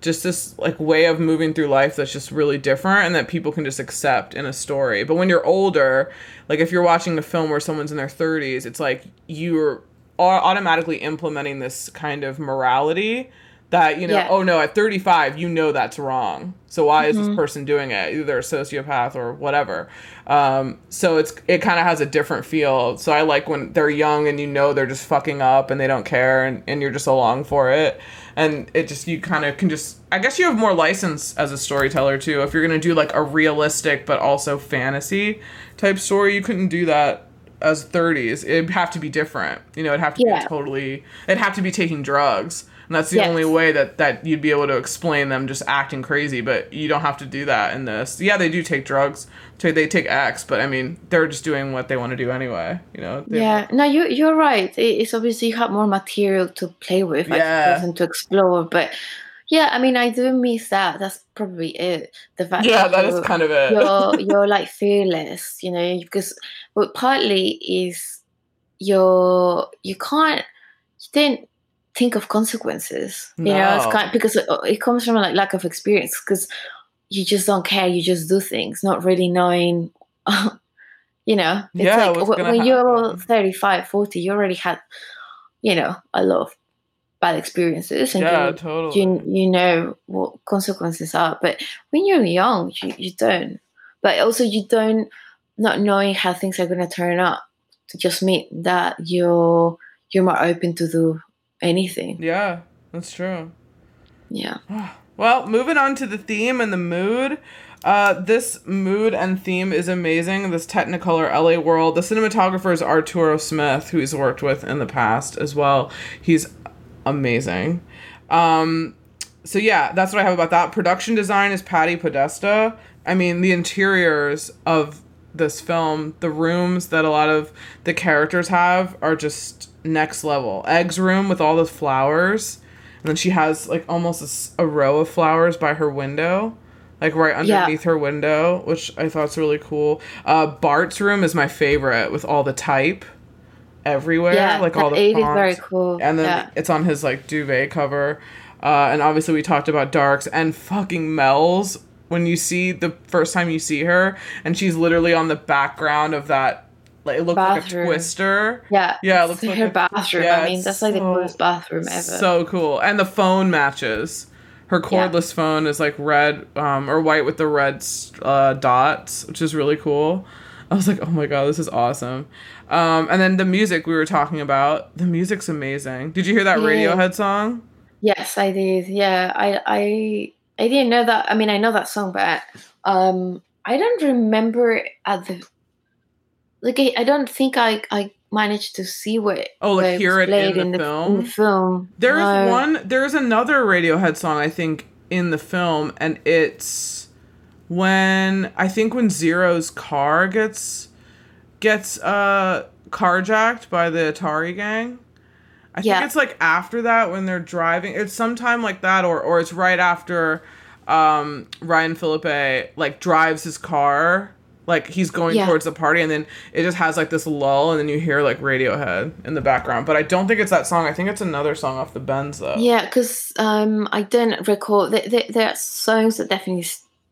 just this like way of moving through life that's just really different and that people can just accept in a story. But when you're older, like if you're watching a film where someone's in their 30s, it's like you're automatically implementing this kind of morality that you know Yeah. oh no at 35 you know that's wrong. So why is Mhm. this person doing it? Either a sociopath or whatever. Um, so it's it kind of has a different feel. So i like when they're young and you know they're just fucking up and they don't care and, and you're just along for it. And it just you kind of can just i guess you have more license as a storyteller too. If you're gonna do like a realistic but also fantasy type story you couldn't do that as 30s it'd have to be different. You know it'd have to Yeah. be totally it'd have to be taking drugs and that's the Yes. only way that that you'd be able to explain them just acting crazy but you don't have to do that in this yeah they do take drugs they take x but i mean they're just doing what they want to do anyway you know They- Yeah, no, you you're right. It's obviously you have more material to play with, Yeah. and to explore. But yeah, I mean, I do miss that. That's probably it. The fact yeah that is you're- kind of it you're you're like fearless, you know, because but partly is you're you can't you didn't think of consequences. You know, it's No. kind because it, it comes from like lack of experience because you just don't care. You just do things, not really knowing. you know, it's Yeah, like what's wh- gonna when you're happen. 35, 40, you already had, you know, a lot of bad experiences, and yeah you totally you you know what consequences are but when you're young you, you don't but also you don't not knowing how things are going to turn up to just mean that you're you're more open to do anything yeah that's true yeah Well, moving on to the theme and the mood. Uh, this mood and theme is amazing. This Technicolor LA world. The cinematographer is Arturo Smith, who he's worked with in the past as well. He's amazing. Um, so yeah, that's what I have about that. Production design is Patti Podesta. I mean, the interiors of this film, the rooms that a lot of the characters have are just next level. Egg's room with all the flowers, and then she has like almost a row of flowers by her window, like right Yeah. underneath her window, which I thought's really cool. Uh, Bart's room is my favorite with all the type everywhere, yeah like all the it is very fonts cool and then yeah. it's on his like duvet cover uh, and obviously we talked about darks and fucking mel's when you see the first time you see her and she's literally on the background of that like it looks like a Bathroom. twister. Yeah Yeah, it looks like her a- bathroom. Yeah, i mean that's like the coolest bathroom ever. So cool. And the phone matches. Her cordless phone is like red um, or white with the red uh, dots which is really cool. I was like oh my god this is awesome. Um, and then the music we were talking about. The music's amazing. Did you hear that Yeah. radiohead song? Yes, I did. Yeah, I I I didn't know that. I mean, I know that song, but um, I don't remember at the like. I, I don't think I I managed to see what. Oh, like where hear it in played the In film? the film. There's No. one. There's another Radiohead song I think in the film, and it's when I think when Zero's car gets gets uh carjacked by the Atari gang. I Yeah. think it's like after that when they're driving. It's sometime like that, or or it's right after um Ryan Phillippe like drives his car. Like he's going Yeah. towards the party, and then it just has like this lull, and then you hear like Radiohead in the background. But I don't think it's that song. I think it's another song off the Bends though. Yeah, because um, I don't recall. There, there, there are songs that definitely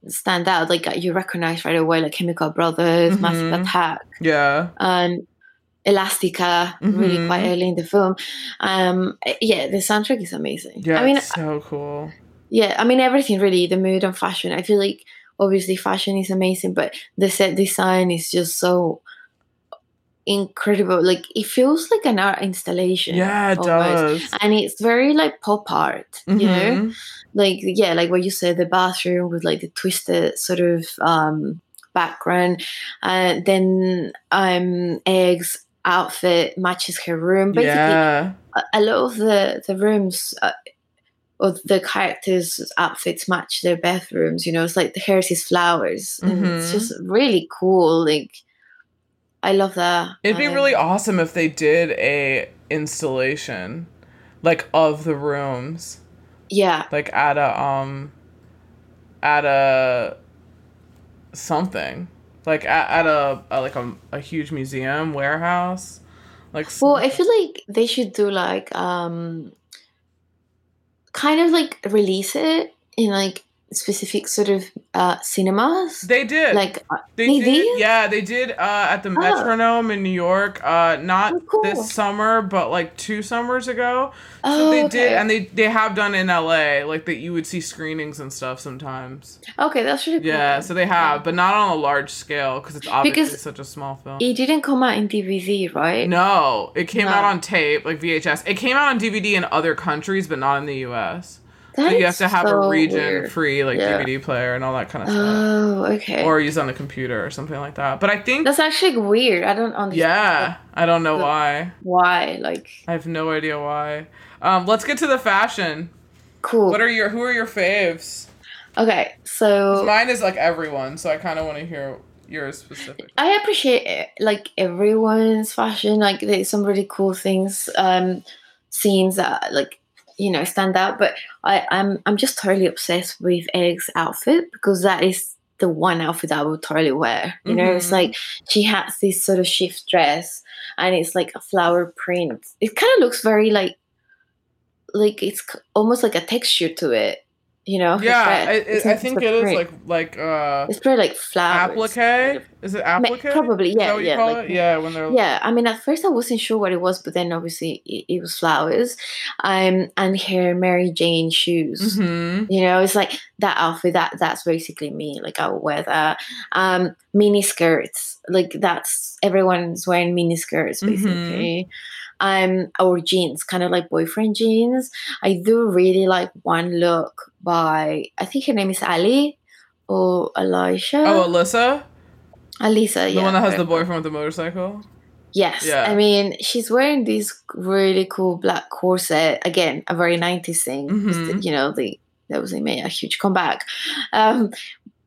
stand out. Like you recognize right away, like Chemical Brothers, Massive Mhm. Attack. Yeah. um, Elastica really Mhm. quite early in the film. Um, yeah, the soundtrack is amazing. Yeah. I mean, it's so cool. yeah, I mean everything really. The mood and fashion. I feel like obviously fashion is amazing, but the set design is just so incredible. Like it feels like an art installation. Yeah, it almost. does. And it's very like pop art, you know Mhm. like yeah like what you said the bathroom with like the twisted sort of um background and then um eggs outfit matches her room basically Yeah. a, a lot of the the rooms uh, or the characters outfits match their bathrooms you know it's like the hers is flowers and it's Mhm. just really cool like i love that It'd be Um, really awesome if they did a installation like of the rooms. yeah Like at a um at a something. Like at, at a, a like a, a huge museum warehouse. Like Well, I feel like they should do like um kind of like release it in like specific sort of uh, cinemas? They did. like uh, They, They did, did? yeah, they did uh, at the Oh. Metrograph in New York. Uh, not Oh, cool. this summer, but like two summers ago. So oh, they okay. did, and they they have done in LA, like that you would see screenings and stuff sometimes. okay, that's really cool. Yeah, so they have, but not on a large scale because it's obviously Because such a small film. It didn't come out in DVD, right? no, it came No. out on tape, like VHS. It came out on DVD in other countries, but not in the U.S. So you have to have so a region free like Yeah. DVD player and all that kind of stuff, Oh, okay. or use it on the computer or something like that. But I think that's actually weird. I don't understand Yeah, I don't know why. why. Like, I have no idea why. Um, let's get to the fashion. cool. What are your who are your faves? okay, so Mine is like everyone, so I kind of want to hear yours specific. I appreciate eh, like everyone's fashion. Like there's some really cool things, um, scenes that like you know stand out. But I, I'm I'm just totally obsessed with Egg's outfit because that is the one outfit that I would totally wear. You know, it's Mhm. like she has this sort of shift dress and it's like a flower print. It kind of looks very like like it's almost like a texture to it. You know? Yeah, dress. I, It's I, I think it is like like uh it's very like flowers. applique. Is it applique? Probably, yeah, yeah. like- it? Yeah, when they're yeah i mean at first i wasn't sure what it was but then obviously it, it was flowers um and her mary jane shoes hmm you know it's like that outfit that that's basically me like i would wear that um mini skirts like that's everyone's wearing mini skirts Mhm. basically um or jeans kind of like boyfriend jeans i do really like one look by i think her name is ali or elisha Oh, Alyssa, alisa yeah the yeah one that has the boyfriend with the motorcycle. Yes. Yeah. I mean, she's wearing this really cool black corset. Again, a very 90s thing. the- Mhm. You know, the that was they made a huge comeback. Um,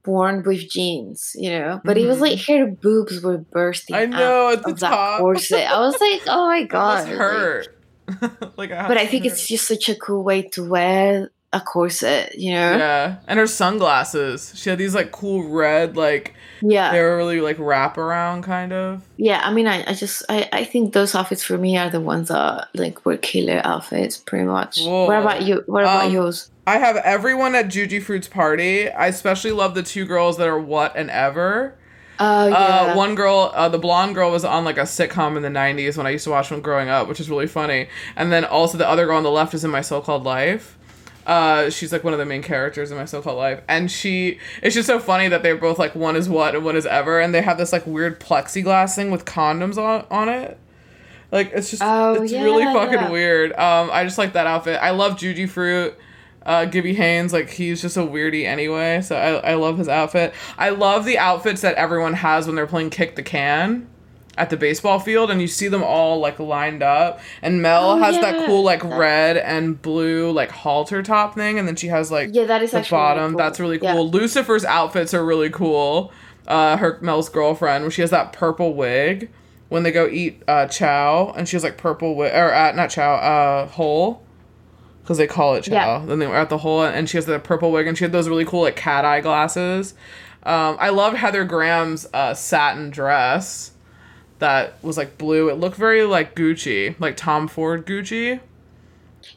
worn with jeans, you know. But it was Mhm. like her boobs were bursting I know out at the of that top. corset. I was like, oh my god. hurt. like, I but I think it's just such a cool way to wear a corset, you know? yeah, and her sunglasses. She had these like cool red, like Yeah. they were really like wrap around kind of. Yeah, I mean, I, I just I, I think those outfits for me are the ones that like were killer outfits, pretty much. Whoa. What about you? What about Um, yours? I have everyone at Juji Fruit's party. I especially love the two girls that are what and ever. Oh yeah, Uh, one girl, uh, the blonde girl, was on like a sitcom in the '90s when I used to watch them growing up, which is really funny. And then also the other girl on the left is in My So-Called Life. Uh, she's like one of the main characters in My So-Called Life, and she. It's just so funny that they're both like one is what and one is ever, and they have this like weird plexiglass thing with condoms on on it. Like it's just Oh, it's yeah, really fucking yeah. weird. Um, I just like that outfit. I love Juji Fruit. Uh, Gibby Haynes, like he's just a weirdie anyway, so I, I love his outfit. I love the outfits that everyone has when they're playing kick the can at the baseball field, and you see them all like lined up. And Mel Oh, has that cool like red and blue like halter top thing, and then she has like yeah, that is the actually really bottom. cool. That's really Yeah. cool. Lucifer's outfits are really cool. Uh, her Mel's girlfriend, when she has that purple wig when they go eat uh, chow, and she has like purple wig or uh, not chow, uh, hole. Because they call it chow. Yeah. Then they were at the hole, and she has the purple wig, and she had those really cool like cat eye glasses. Um, I love Heather Graham's uh, satin dress that was like blue. It looked very like Gucci, like Tom Ford Gucci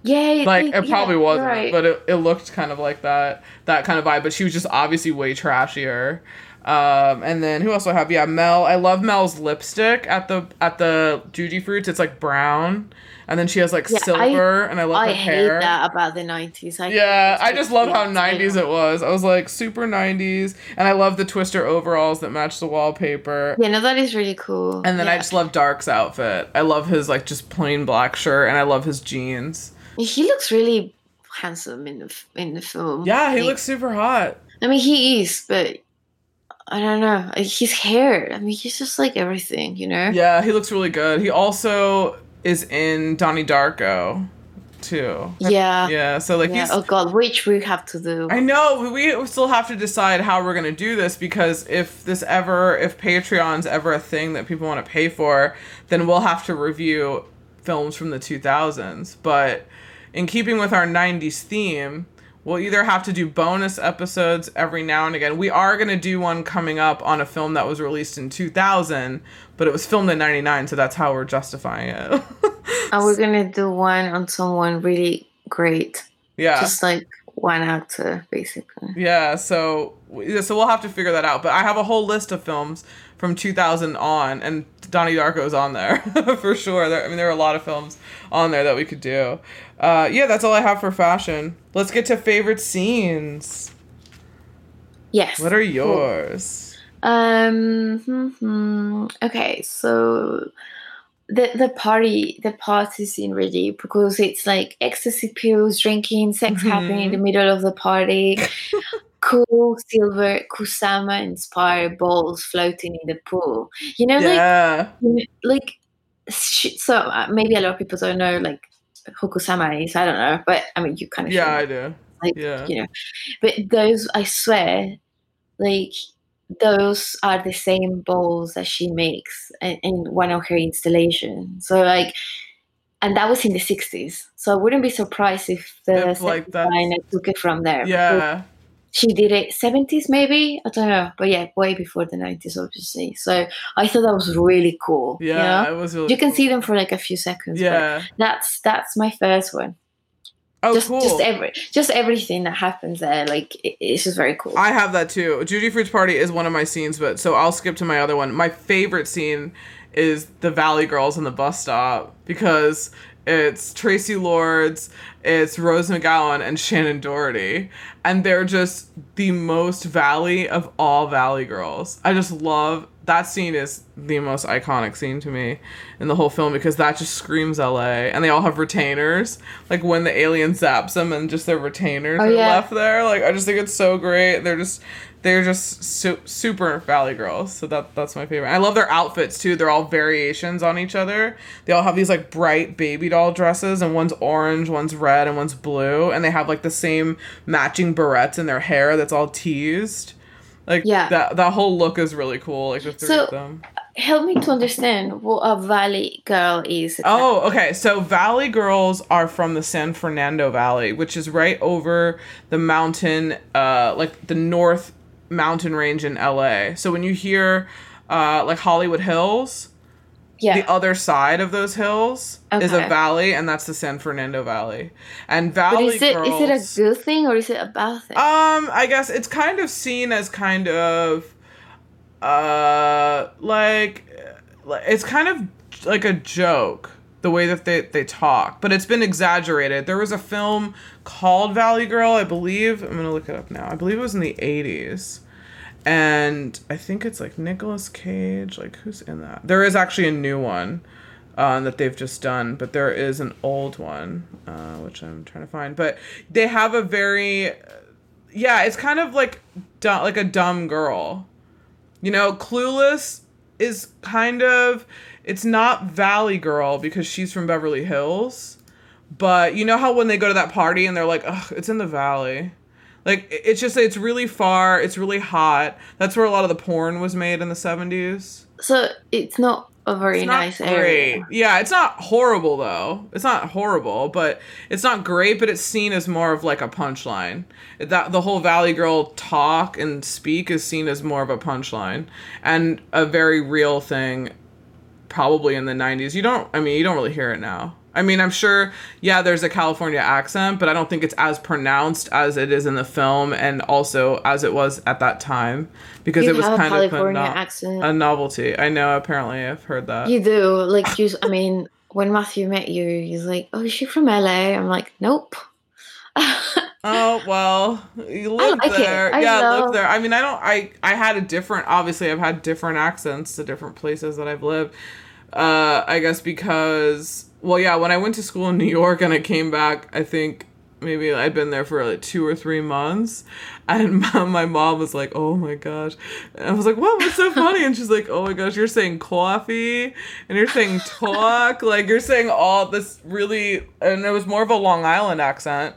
Yeah, like yeah, it probably you're wasn't right. but it, it looked kind of like that that kind of vibe but she was just obviously way trashier um and then who else do i have yeah mel i love mel's lipstick at the at the juji fruits it's like brown and then she has like Yeah, I- silver and i love her hair. I her hate hair that about the nineties. yeah, I just love how 90s it was. I was like super 90s, and I love the twister overalls that match the wallpaper. Yeah, no, that is really cool. And then I just love Dark's outfit. I love his like just plain black shirt, and I love his jeans. he looks really handsome in the in the film. Yeah, he Like, looks super hot. I mean, he is, but I don't know. His hair. I mean, he's just like everything, you know. Yeah, he looks really good. He also is in Donnie Darko, too. Yeah. Yeah, so like Yeah. Oh God, which we have to do. I know we still have to decide how we're gonna do this because if this ever, if Patreon's ever a thing that people want to pay for, then we'll have to review films from the 2000s. But in keeping with our 90s theme, we'll either have to do bonus episodes every now and again. We are gonna do one coming up on a film that was released in 2000, but it was filmed in 99, so that's how we're justifying it. And we're gonna do one on someone really great. yeah. Just like one actor basically. Yeah, so so we'll have to figure that out. But I have a whole list of films from 2000 on, and Donnie Darko's on there for sure. There, I mean, there are a lot of films on there that we could do. Uh, yeah, that's all I have for fashion. Let's get to favorite scenes. Yes. What are yours? Um. hmm Okay, so the the party the party scene really because it's like ecstasy pills, drinking, sex happening in the middle of the party. cool silver Kusama inspired balls floating in the pool. You know, like Yeah. you know, like so uh, maybe a lot of people don't know like who Kusama is. I don't know, but I mean you kind of Yeah, I do. like Yeah. you know but those i swear like those are the same bowls that she makes in, in one of her installations so like and that was in the 60s so i wouldn't be surprised if the If, like, designer took it from there Yeah. She did it 70s maybe i don't know but yeah way before the 90s obviously so i thought that was really cool you Yeah. know? It was really you can cool. see them for like a few seconds Yeah. that's that's my first one Oh, just cool. just every just everything that happens there like it, it's just very cool I have that too. Juji Fruit's party is one of my scenes, but so I'll skip to my other one. My favorite scene is the Valley Girls in the bus stop because it's Traci Lords, it's Rose McGowan, and Shannen Doherty, and they're just the most Valley of all Valley Girls. I just love that scene. Is the most iconic scene to me in the whole film because that just screams LA, and they all have retainers. Like when the alien zaps them, and just their retainers Oh, are yeah. left there. Like I just think it's so great. They're just they're just su- super Valley girls. So that that's my favorite. I love their outfits too. They're all variations on each other. They all have these like bright baby doll dresses, and one's orange, one's red, and one's blue, and they have like the same matching barrettes in their hair that's all teased. Like Yeah. that that whole look is really cool. Like the three So- of them. help me to understand what a valley girl is Oh, okay. So Valley Girls are from the San Fernando Valley, which is right over the mountain, uh, like the North Mountain Range in LA. So when you hear, uh, like Hollywood Hills, yeah the other side of those hills is a valley, and that's the San Fernando Valley. And but Valley is it Girls. is it a good thing or is it a bad thing Um, I guess it's kind of seen as kind of, uh, like, like it's kind of like a joke the way that they they talk, but it's been exaggerated. There was a film called Valley Girl, I believe. I'm gonna look it up now. I believe it was in the '80s, and I think it's like Nicolas Cage. Like who's in that? There is actually a new one. Uh, that they've just done, but there is an old one, uh, which I'm trying to find. But they have a very yeah, it's kind of like du- like a dumb girl. You know, Clueless is kind of it's not Valley Girl because she's from Beverly Hills, but you know how when they go to that party and they're like, "Ugh, it's in the valley." Like it's just it's really far, it's really hot. That's where a lot of the porn was made in the 70s. so it's not a very It's nice great. area Yeah, it's not horrible though. It's not horrible, but it's not great. But it's seen as more of like a punchline. That the whole Valley Girl talk and speak is seen as more of a punchline and a very real thing. Probably in the '90s. You don't. I mean, you don't really hear it now. I mean, I'm sure. Yeah, there's a California accent, but I don't think it's as pronounced as it is in the film, and also as it was at that time, because you it was kind of a, no- accent a novelty. I know. Apparently, I've heard that. you do like you i mean when matthew met you he's like oh is she from la i'm like nope Oh well, you live like there. Yeah, I know. live there. I mean, I don't. I I had a different. Obviously, I've had different accents to different places that I've lived. Uh, I guess because well, yeah, when I went to school in New York and I came back, I think maybe I'd been there for like two or three months, and my, mom was like, "Oh my gosh," and I was like, "What? What's so funny?" And she's like, "Oh my gosh, you're saying coffee and you're saying talk, like you're saying all this really," and it was more of a Long Island accent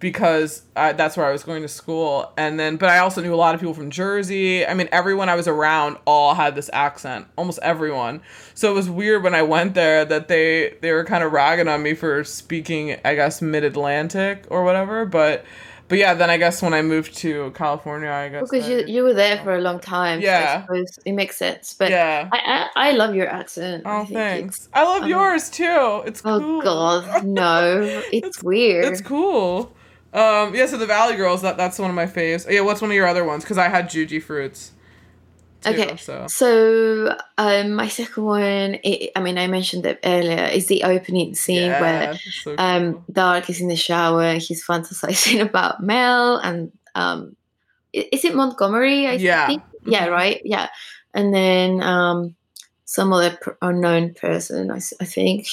because I, that's where I was going to school. And then, but I also knew a lot of people from Jersey. I mean, everyone I was around all had this accent, almost everyone. So it was weird when I went there that they they were kind of ragging on me for speaking, I guess, mid Atlantic or whatever. But but yeah, then I guess when I moved to California, I guess because I- you you were there for a long time Yeah. I suppose it makes sense but yeah. I, I i love your accent Oh, think thanks. I love um, yours too. It's oh cool. god no it's, It's- weird It's cool. Um, yeah, so the Valley Girls, that that's one of my faves. Yeah, what's one of your other ones? Because I had Juji Fruits. too, Okay, So So um, my second one, i I mean, I mentioned it earlier, is the opening scene yeah, where so um. Dark is in the shower. He's fantasizing about Mel and um, is it Montgomery? I Yeah. think. Yeah, Mhm. right. Yeah, and then um, some other unknown person. I think,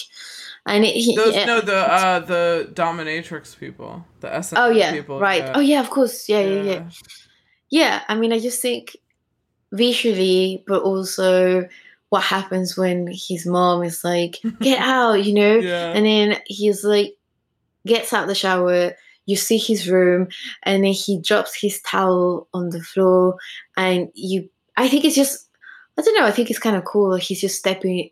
and it, he, Those yeah. no the uh the dominatrix people, the SNL Oh yeah, people. right. yeah. Oh yeah, of course. Yeah, yeah, yeah. Yeah, I mean, I just think visually, but also what happens when his mom is like, "Get out," you know, Yeah. and then he's like, gets out the shower. You see his room, and then he drops his towel on the floor, and you. I think it's just, I don't know. I think it's kind of cool. He's just stepping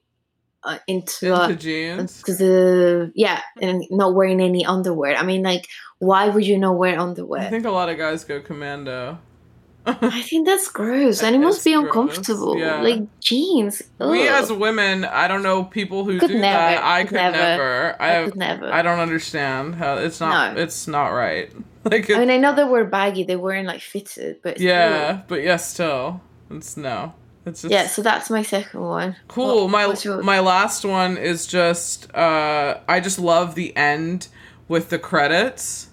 uh, into, Into uh, jeans. because the yeah, and not wearing any underwear. I mean, like, why would you not wear underwear? I think a lot of guys go commando. I think that's gross, and it must be gross, uncomfortable. yeah. Like jeans. we as women, I don't know people who Could do never, that. I could never. never. I I have, could never. I don't understand how it's not. No. It's not right. Like I mean, I know they were baggy; they weren't like fitted, but still. yeah, but yeah, still, it's no. It's just yeah. So that's my second one. Cool. What- my my last one is just uh I just love the end with the credits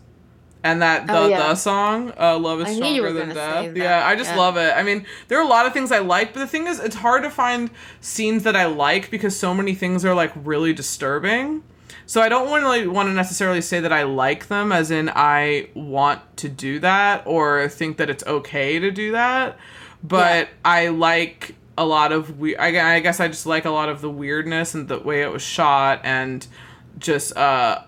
and that the Oh, yeah. the song uh love is I knew you stronger than death. Yeah, I just yeah. love it. I mean, there are a lot of things I like, but the thing is it's hard to find scenes that I like because so many things are like really disturbing. So I don't want to like, want to necessarily say that I like them as in I want to do that or think that it's okay to do that, but I like a lot of we I, I guess I just like a lot of the weirdness and the way it was shot and just uh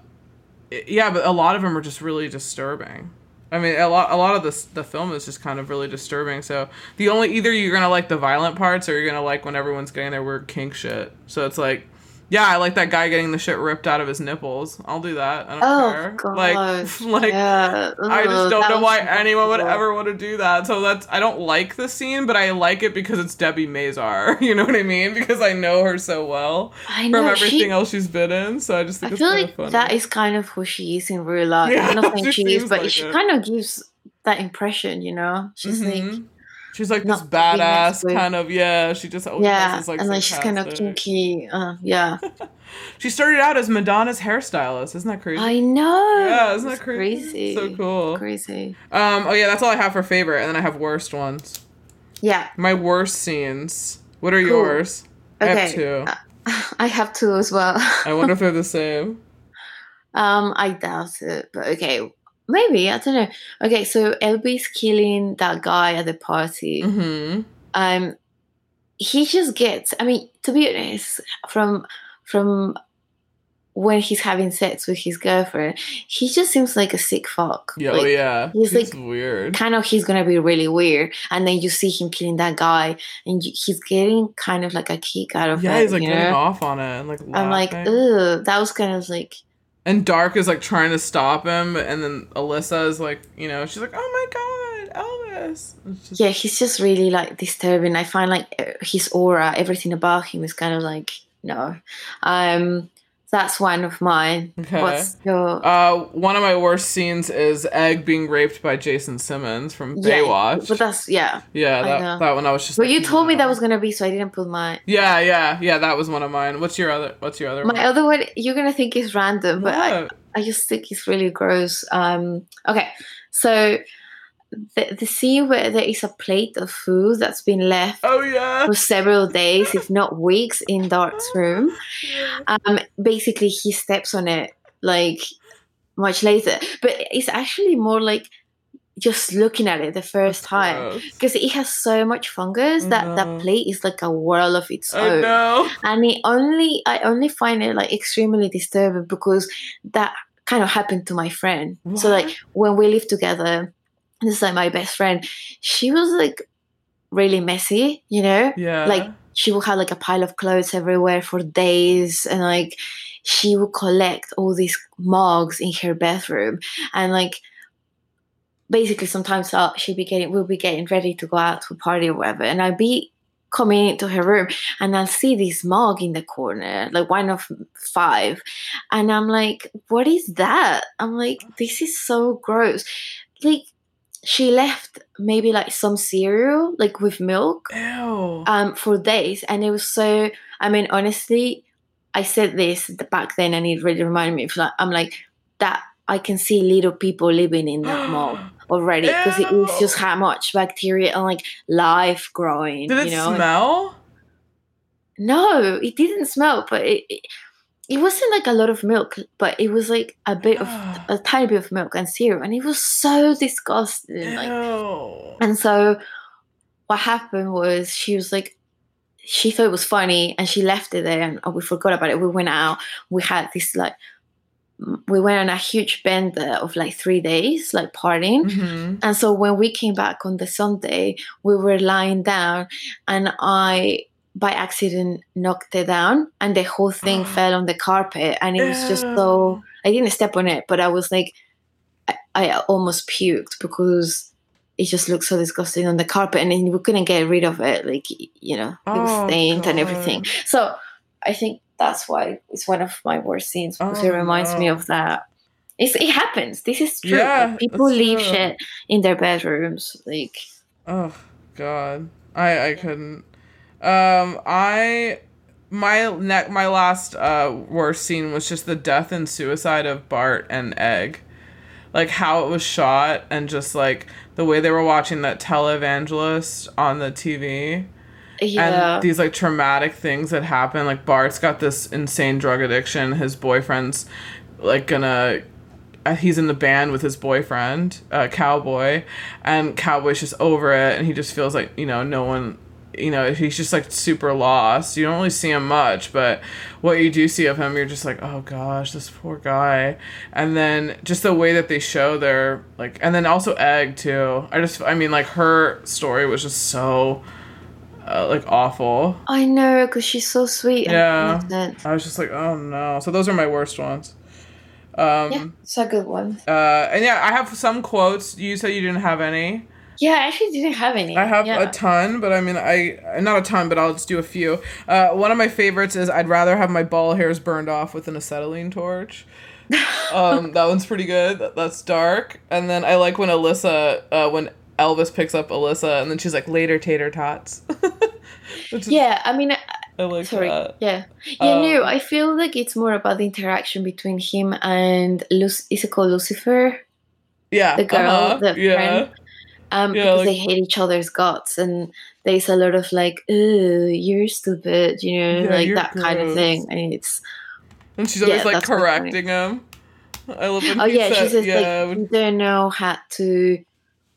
yeah, but a lot of them are just really disturbing. I mean, a lot a lot of this the film is just kind of really disturbing. So the only either you're gonna like the violent parts or you're gonna like when everyone's getting their weird kink shit. So it's like, yeah, I like that guy getting the shit ripped out of his nipples. I'll do that. I don't Oh care. god! Like like yeah. I just don't that know why anyone would ever want to do that. So that's I don't like the scene, but I like it because it's Debi Mazar. You know what I mean? Because I know her so well I from everything she. else she's been in. So I just I think feel kind like funny. that is kind of who she is in real life. Yeah, I'm not saying she she is, but like she it. kind of gives that impression. You know, she's like Mhm. She's like this to be messed badass kind of yeah. She just always yeah, dresses like and then she's kind of kinky. Uh, yeah, She started out as Madonna's hairstylist. Isn't that crazy? I know. yeah, isn't that crazy? crazy? So cool. Crazy. Um. Oh yeah, that's all I have for favorite, and then I have worst ones. Yeah. My worst scenes. What are Cool. yours? I have Okay. two. I have two as well. I wonder if they're the same. Um, I doubt it, but okay, maybe I don't know. Okay, so Elvis's killing that guy at the party. Mm-hmm. Um, he just gets. I mean, to be honest, from from when he's having sex with his girlfriend, he just seems like a sick fuck. Yeah. Like, oh yeah. he's He's, like- weird. Kind of, he's gonna be really weird, and then you see him killing that guy, and you, he's getting kind of like a kick out of Yeah, it. Yeah, he's like getting know? off on it and like I'm like, laughing. ugh, that was kind of like, And Dark is like trying to stop him, and then Alyssa is like, you know, she's like, "Oh my god, Elvis!" Just- yeah, he's just really like disturbing. I find like his aura, everything about him is kind of like no. Um, that's one of mine. Okay. What's your? Uh, one of my worst scenes is Egg being raped by Jaason Simmons from Yeah, Baywatch. But that's yeah. yeah, that, that one I was just. But like, you told me that was gonna be, so I didn't put my Yeah, yeah, yeah. That was one of mine. What's your other? What's your other? my one? other one. You're gonna think is random, but I, I just think it's really gross. Um, okay, so the the scene where there is a plate of food that's been left Oh yeah. for several days, if not weeks, in Dark's room. Um, basically, he steps on it like much later, but it's actually more like just looking at it the first time because it has so much fungus that No. that plate is like a world of its own. and it only i only find it like extremely disturbing because that kind of happened to my friend. So like when we lived together this is like my best friend she was like really messy you know Yeah. like she would have like a pile of clothes everywhere for days and like she would collect all these mugs in her bathroom and like basically sometimes I'll, she'd be getting we'll be getting ready to go out to a party or whatever and I'd be coming into her room and I'll see this mug in the corner, like one of five. And I'm like, what is that? I'm like, this is so gross. Like, she left maybe like some cereal, like with milk, Ew. um, for days. And it was so, I mean, honestly, I said this back then and it really reminded me of like, I'm like, that I can see little people living in that mug already because it is just how much bacteria and like life growing. Did it you know? smell? No, it didn't smell, but it, it it wasn't like a lot of milk, but it was like a bit of a tiny bit of milk and cereal, and it was so disgusting. Like, Ew. and so what happened was she was like, she thought it was funny, and she left it there, and oh, we forgot about it. We went out. We had this like, we went on a huge bender of like three days, like partying. Mhm. And so when we came back on the Sunday, we were lying down and I by accident knocked it down and the whole thing fell on the carpet and it was just so I didn't step on it, but I was like I, I almost puked because it just looked so disgusting on the carpet and then we couldn't get rid of it. Like you know, it was Oh, stained and everything. So I think that's why it's one of my worst scenes because Oh, it reminds me of that. It's, it happens. This is true. Yeah, Like, people leave true. shit in their bedrooms. Like, Oh God, I I couldn't. Um, I my neck my last uh worst scene was just the death and suicide of Bart and Egg, like how it was shot and just like the way they were watching that televangelist on the TV yeah, and these like traumatic things that happen. Like Bart's got this insane drug addiction. His boyfriend's like gonna. uh, He's in the band with his boyfriend, uh, Cowboy, and Cowboy's just over it, and he just feels like you know no one, you know if he's just like super lost. You don't really see him much, but what you do see of him, you're just like, oh gosh, this poor guy. And then just the way that they show their like, and then also Egg too. I just, I mean, like her story was just so uh, like awful. I know because she's so sweet. Yeah. And. I was just like, oh no. So those are my worst ones. Um, yeah, it's a good one. uh, and yeah, I have some quotes. You said you didn't have any. Yeah, I actually didn't have any. I have yeah. a ton, but I mean, I not a ton, but I'll just do a few. Uh, one of my favorites is I'd rather have my ball hairs burned off with an acetylene torch. um, that one's pretty good. That's dark. And then I like when Alyssa, uh, when Elvis picks up Alyssa, and then she's like, "Later, tater tots." Is- yeah, I mean, I- I like sorry. that. Yeah, yeah. no, Um, I feel like it's more about the interaction between him and Luc- is it called Lucifer? Yeah, The girl, uh-huh, the yeah. friend. Um, Yeah, because like- they hate each other's guts, and there's a lot of like, "Ugh, you're stupid," you know, Yeah, like that kind of thing, and it's And she's always Yeah, like that's quite funny. correcting him. I love when oh yeah, she said, says yeah, like when- you don't know how to.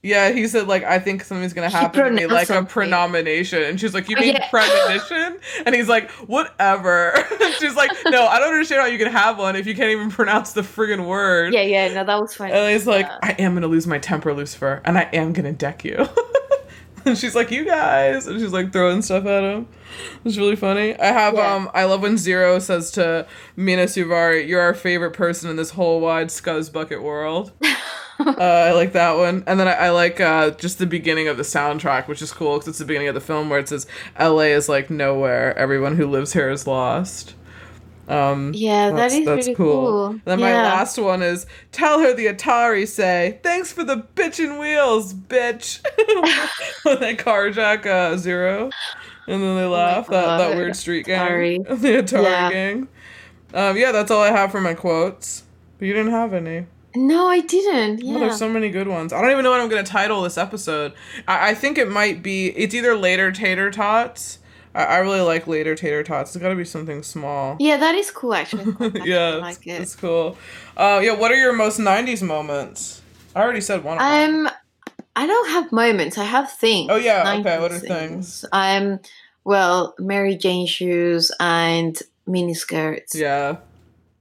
Yeah, he said like I think something's gonna happen to me, like a something. prenomination, and she's like, "You mean yeah. premonition?" and he's like, "Whatever." she's like, "No, I don't understand how you can have one if you can't even pronounce the friggin' word." Yeah, yeah, no, that was funny. And he's like, Yeah. "I am gonna lose my temper, Lucifer, and I am gonna deck you." and she's like, "You guys," and she's like throwing stuff at him. It's really funny. I have Yeah. um I love when Zero says to Mena Suvari, "You're our favorite person in this whole wide scuzz bucket world." uh, I like that one, and then I, I like uh, just the beginning of the soundtrack, which is cool because it's the beginning of the film where it says, "L.A. is like nowhere. Everyone who lives here is lost." Um, Yeah, that that's, is that's really cool. cool. Then my last one is tell her the Atari say thanks for the bitchin' wheels, bitch. when they carjack uh, Zero, and then they laugh that, that Oh weird street gang, Atari. the Atari Yeah. gang. Um, yeah, that's all I have for my quotes. But you didn't have any. No, I didn't. Oh, Yeah. there's so many good ones. I don't even know what I'm gonna title this episode. I, I think it might be. It's either later tater tots. I, I really like later tater tots. It's got to be something small. yeah, that is cool actually. I yeah, like it's, it. it's cool. Uh, yeah, what are your most '90s moments? I already said one. Of them. Um, I don't have moments. I have things. Oh, yeah, okay, 90s what are things? Um, well, Mary Jane shoes and mini skirts. Yeah,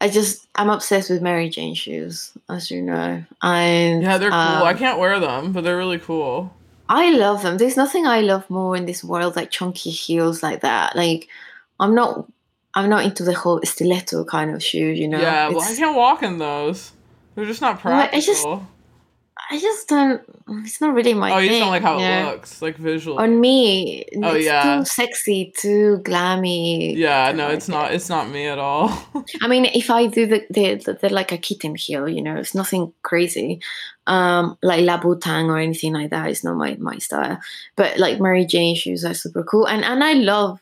I just I'm obsessed with Mary Jane shoes, as you know. And yeah, they're cool. um, I can't wear them, but they're really cool. I love them. There's nothing I love more in this world like chunky heels like that. Like I'm not I'm not into the whole stiletto kind of shoe, you know. yeah, well, I can't walk in those. They're just not Well, I practical. just- I just don't. It's not really my. oh, you thing, don't like how it know? looks, like visually. On me, Oh, it's yeah. too sexy, too glammy. yeah, no, don't it's like not. It's not me at all. I mean, if I do the the, the, the like a kitten heel, you know, it's nothing crazy, um, like Louboutin or anything like that. It's not my my style. But like Mary Jane shoes are super cool, and and I love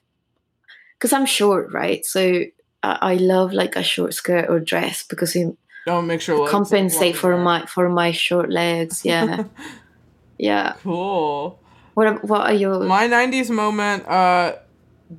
because I'm short, right? So I, I love like a short skirt or dress because it don't make sure. compensate for my for my short legs. Yeah, yeah. cool. What are- what are your My '90s moment. Uh,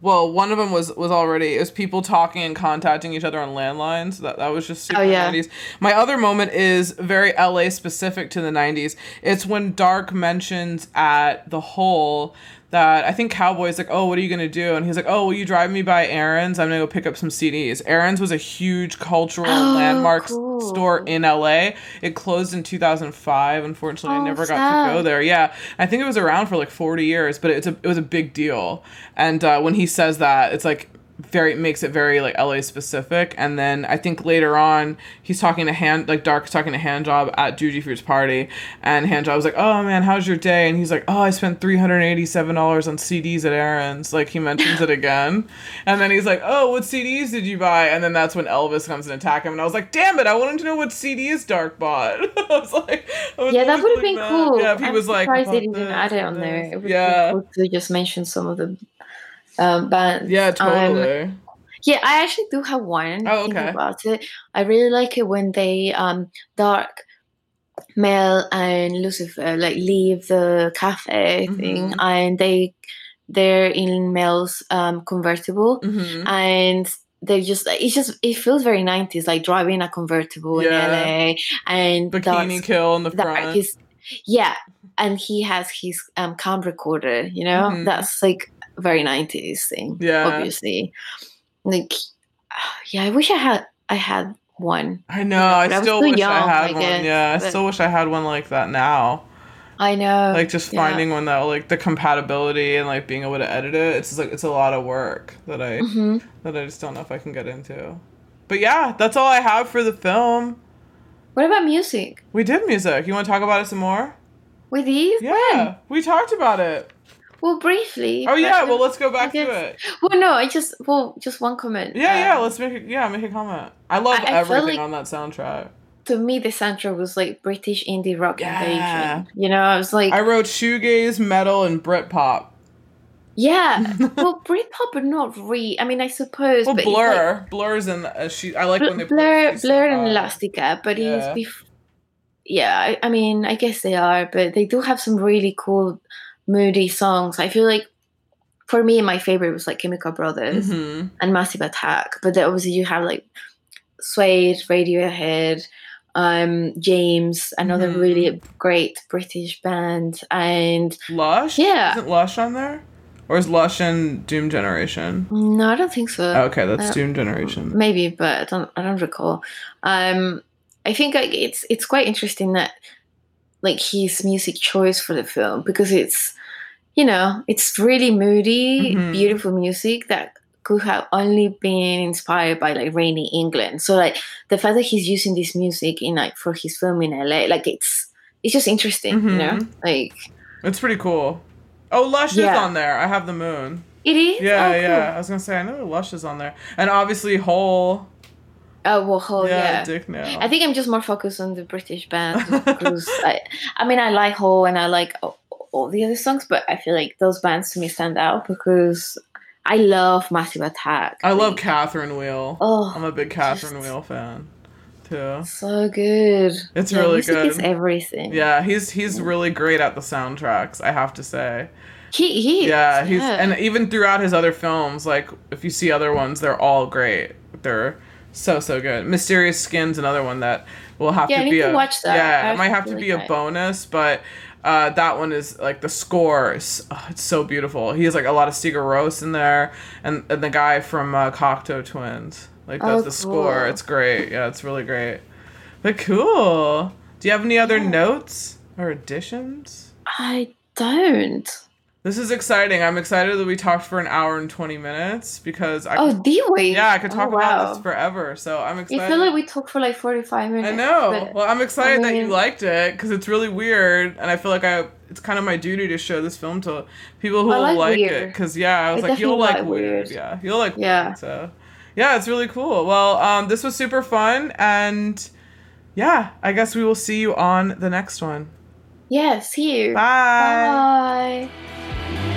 well, one of them was was already is people talking and contacting each other on landlines. That that was just super Oh, yeah. 90s. My other moment is very LA specific to the '90s. It's when Dark mentions at the hole that I think Cowboy's like, "Oh, what are you gonna do?" And he's like, "Oh, will you drive me by Aron's? I'm gonna go pick up some CDs." Aron's was a huge cultural Oh, landmark cool. store in LA. It closed in 2005. Unfortunately, I Oh, never got to go there. Yeah, I think it was around for like 40 years, but it's a it was a big deal. And uh, when he says that, it's like very makes it very like LA specific. And then I think later on he's talking to hand like Dark's talking to Handjob at Juji Fruit's party, and Handjob was like, "Oh man, how's your day?" And he's like, "Oh, I spent 387 dollars on CDs at Aron's." Like he mentions it again, and then he's like, "Oh, what CDs did you buy?" And then that's when Elvis comes and attack him, and I was like, "Damn it, I wanted to know what CDs Dark bought." I was like, I Yeah, that would have like been that. cool. Yeah, if he I'm was like, surprised they didn't add it on there. It would yeah. be cool to just mention some of the um, bands. Yeah, Um, totally. yeah, I actually do have one. Oh, okay. About it, I really like it when they um dark. Mel and Lucifer like leave the cafe thing, Mhm. and they they're in Mel's um convertible, hmm and they just it's just it feels very 90s like driving a convertible Yeah. in LA and Bikini kill in the front. yeah and he has his um cam recorder you know Mhm. that's like very 90s thing Yeah. obviously like yeah I wish I had I had one I know. I But still too wish I had I one. guess, yeah, I still wish I had one like that now. I know Like just yeah. finding one that like the compatibility and like being able to edit it. It's just, like it's a lot of work that I hmm that I just don't know if I can get into. But yeah, that's all I have for the film. what about music We did music. You want to talk about it some more? with these Yeah, When? we talked about it. Well briefly Oh yeah, well let's go back to it. well no I just well just one comment Yeah, yeah, Um, let's make it. Yeah, make a comment. I love I- I everything like- on that soundtrack. to me the soundtrack was like British indie rock Yeah. invasion you know I was like I wrote shoegaze, metal, and Britpop. Yeah, well, Britpop, but not re. I mean, I suppose. Well, Blur, Blur's in. Uh, she, I like like when they Bl- Blur, Blur, and. Elastica, but Yeah. bef- Yeah, I, I mean, I guess they are, but they do have some really cool, moody songs. I feel like, for me, my favorite was like Chemical Brothers Mhm. and Massive Attack. But then obviously, you have like Suede, Radiohead, um, James, another Mhm. really great British band, and Lush. Yeah. Isn't Lush on there? Or is Lush and Doom Generation? no, I don't think so. Okay, that's Uh, Doom Generation. maybe but i don't i don't recall um i think like it's it's quite interesting that like his music choice for the film because it's you know it's really moody Mhm. beautiful music that could have only been inspired by like rainy england so like the fact that he's using this music in like for his film in la like it's it's just interesting you know Mhm. like It's pretty cool. Oh, Lush is on there. I have the moon. it is Yeah, oh, cool. yeah. I was gonna say I know Lush is on there, and obviously Hole. oh well oh, yeah, yeah. I think I'm just more focused on the British band I, I mean, I like Hole and I like all, the other songs, but I feel like those bands to me stand out because I love Massive Attack. I love Catherine Wheel. Oh, I'm a big Catherine Wheel fan, too. so good. It's Yeah, really music Is good. everything. Yeah, he's he's really great at the soundtracks. I have to say. he he. Yeah, he's and even throughout his other films, like if you see other ones, they're all great. They're so so good. Mysterious Skin's another one that will have Yeah, to be to a watch that. yeah, I it might have to be a bonus, but uh, that one is like the score. Oh, it's so beautiful. He has like a lot of Rose in there, and, and the guy from uh, Cocteau Twins like does Oh, the score. cool. It's great. Yeah, it's really great. But cool. Do you have any other Yeah. notes or additions? I don't. This is exciting. I'm excited that we talked for an hour and 20 minutes because I Oh, could, did we? yeah, I could talk oh, about this forever. So I'm I excited. feel like we talked for like 45 minutes. I know. Well, I'm excited that you liked it because it's really weird, and I feel like I it's kind of my duty to show this film to people who I like like it. Because yeah, I was I like, you'll like like weird. weird. Yeah, you'll like Yeah. weird. So yeah, it's really cool. Well, um, this was super fun, and yeah, I guess we will see you on the next one. Yeah, see you. Bye. Bye.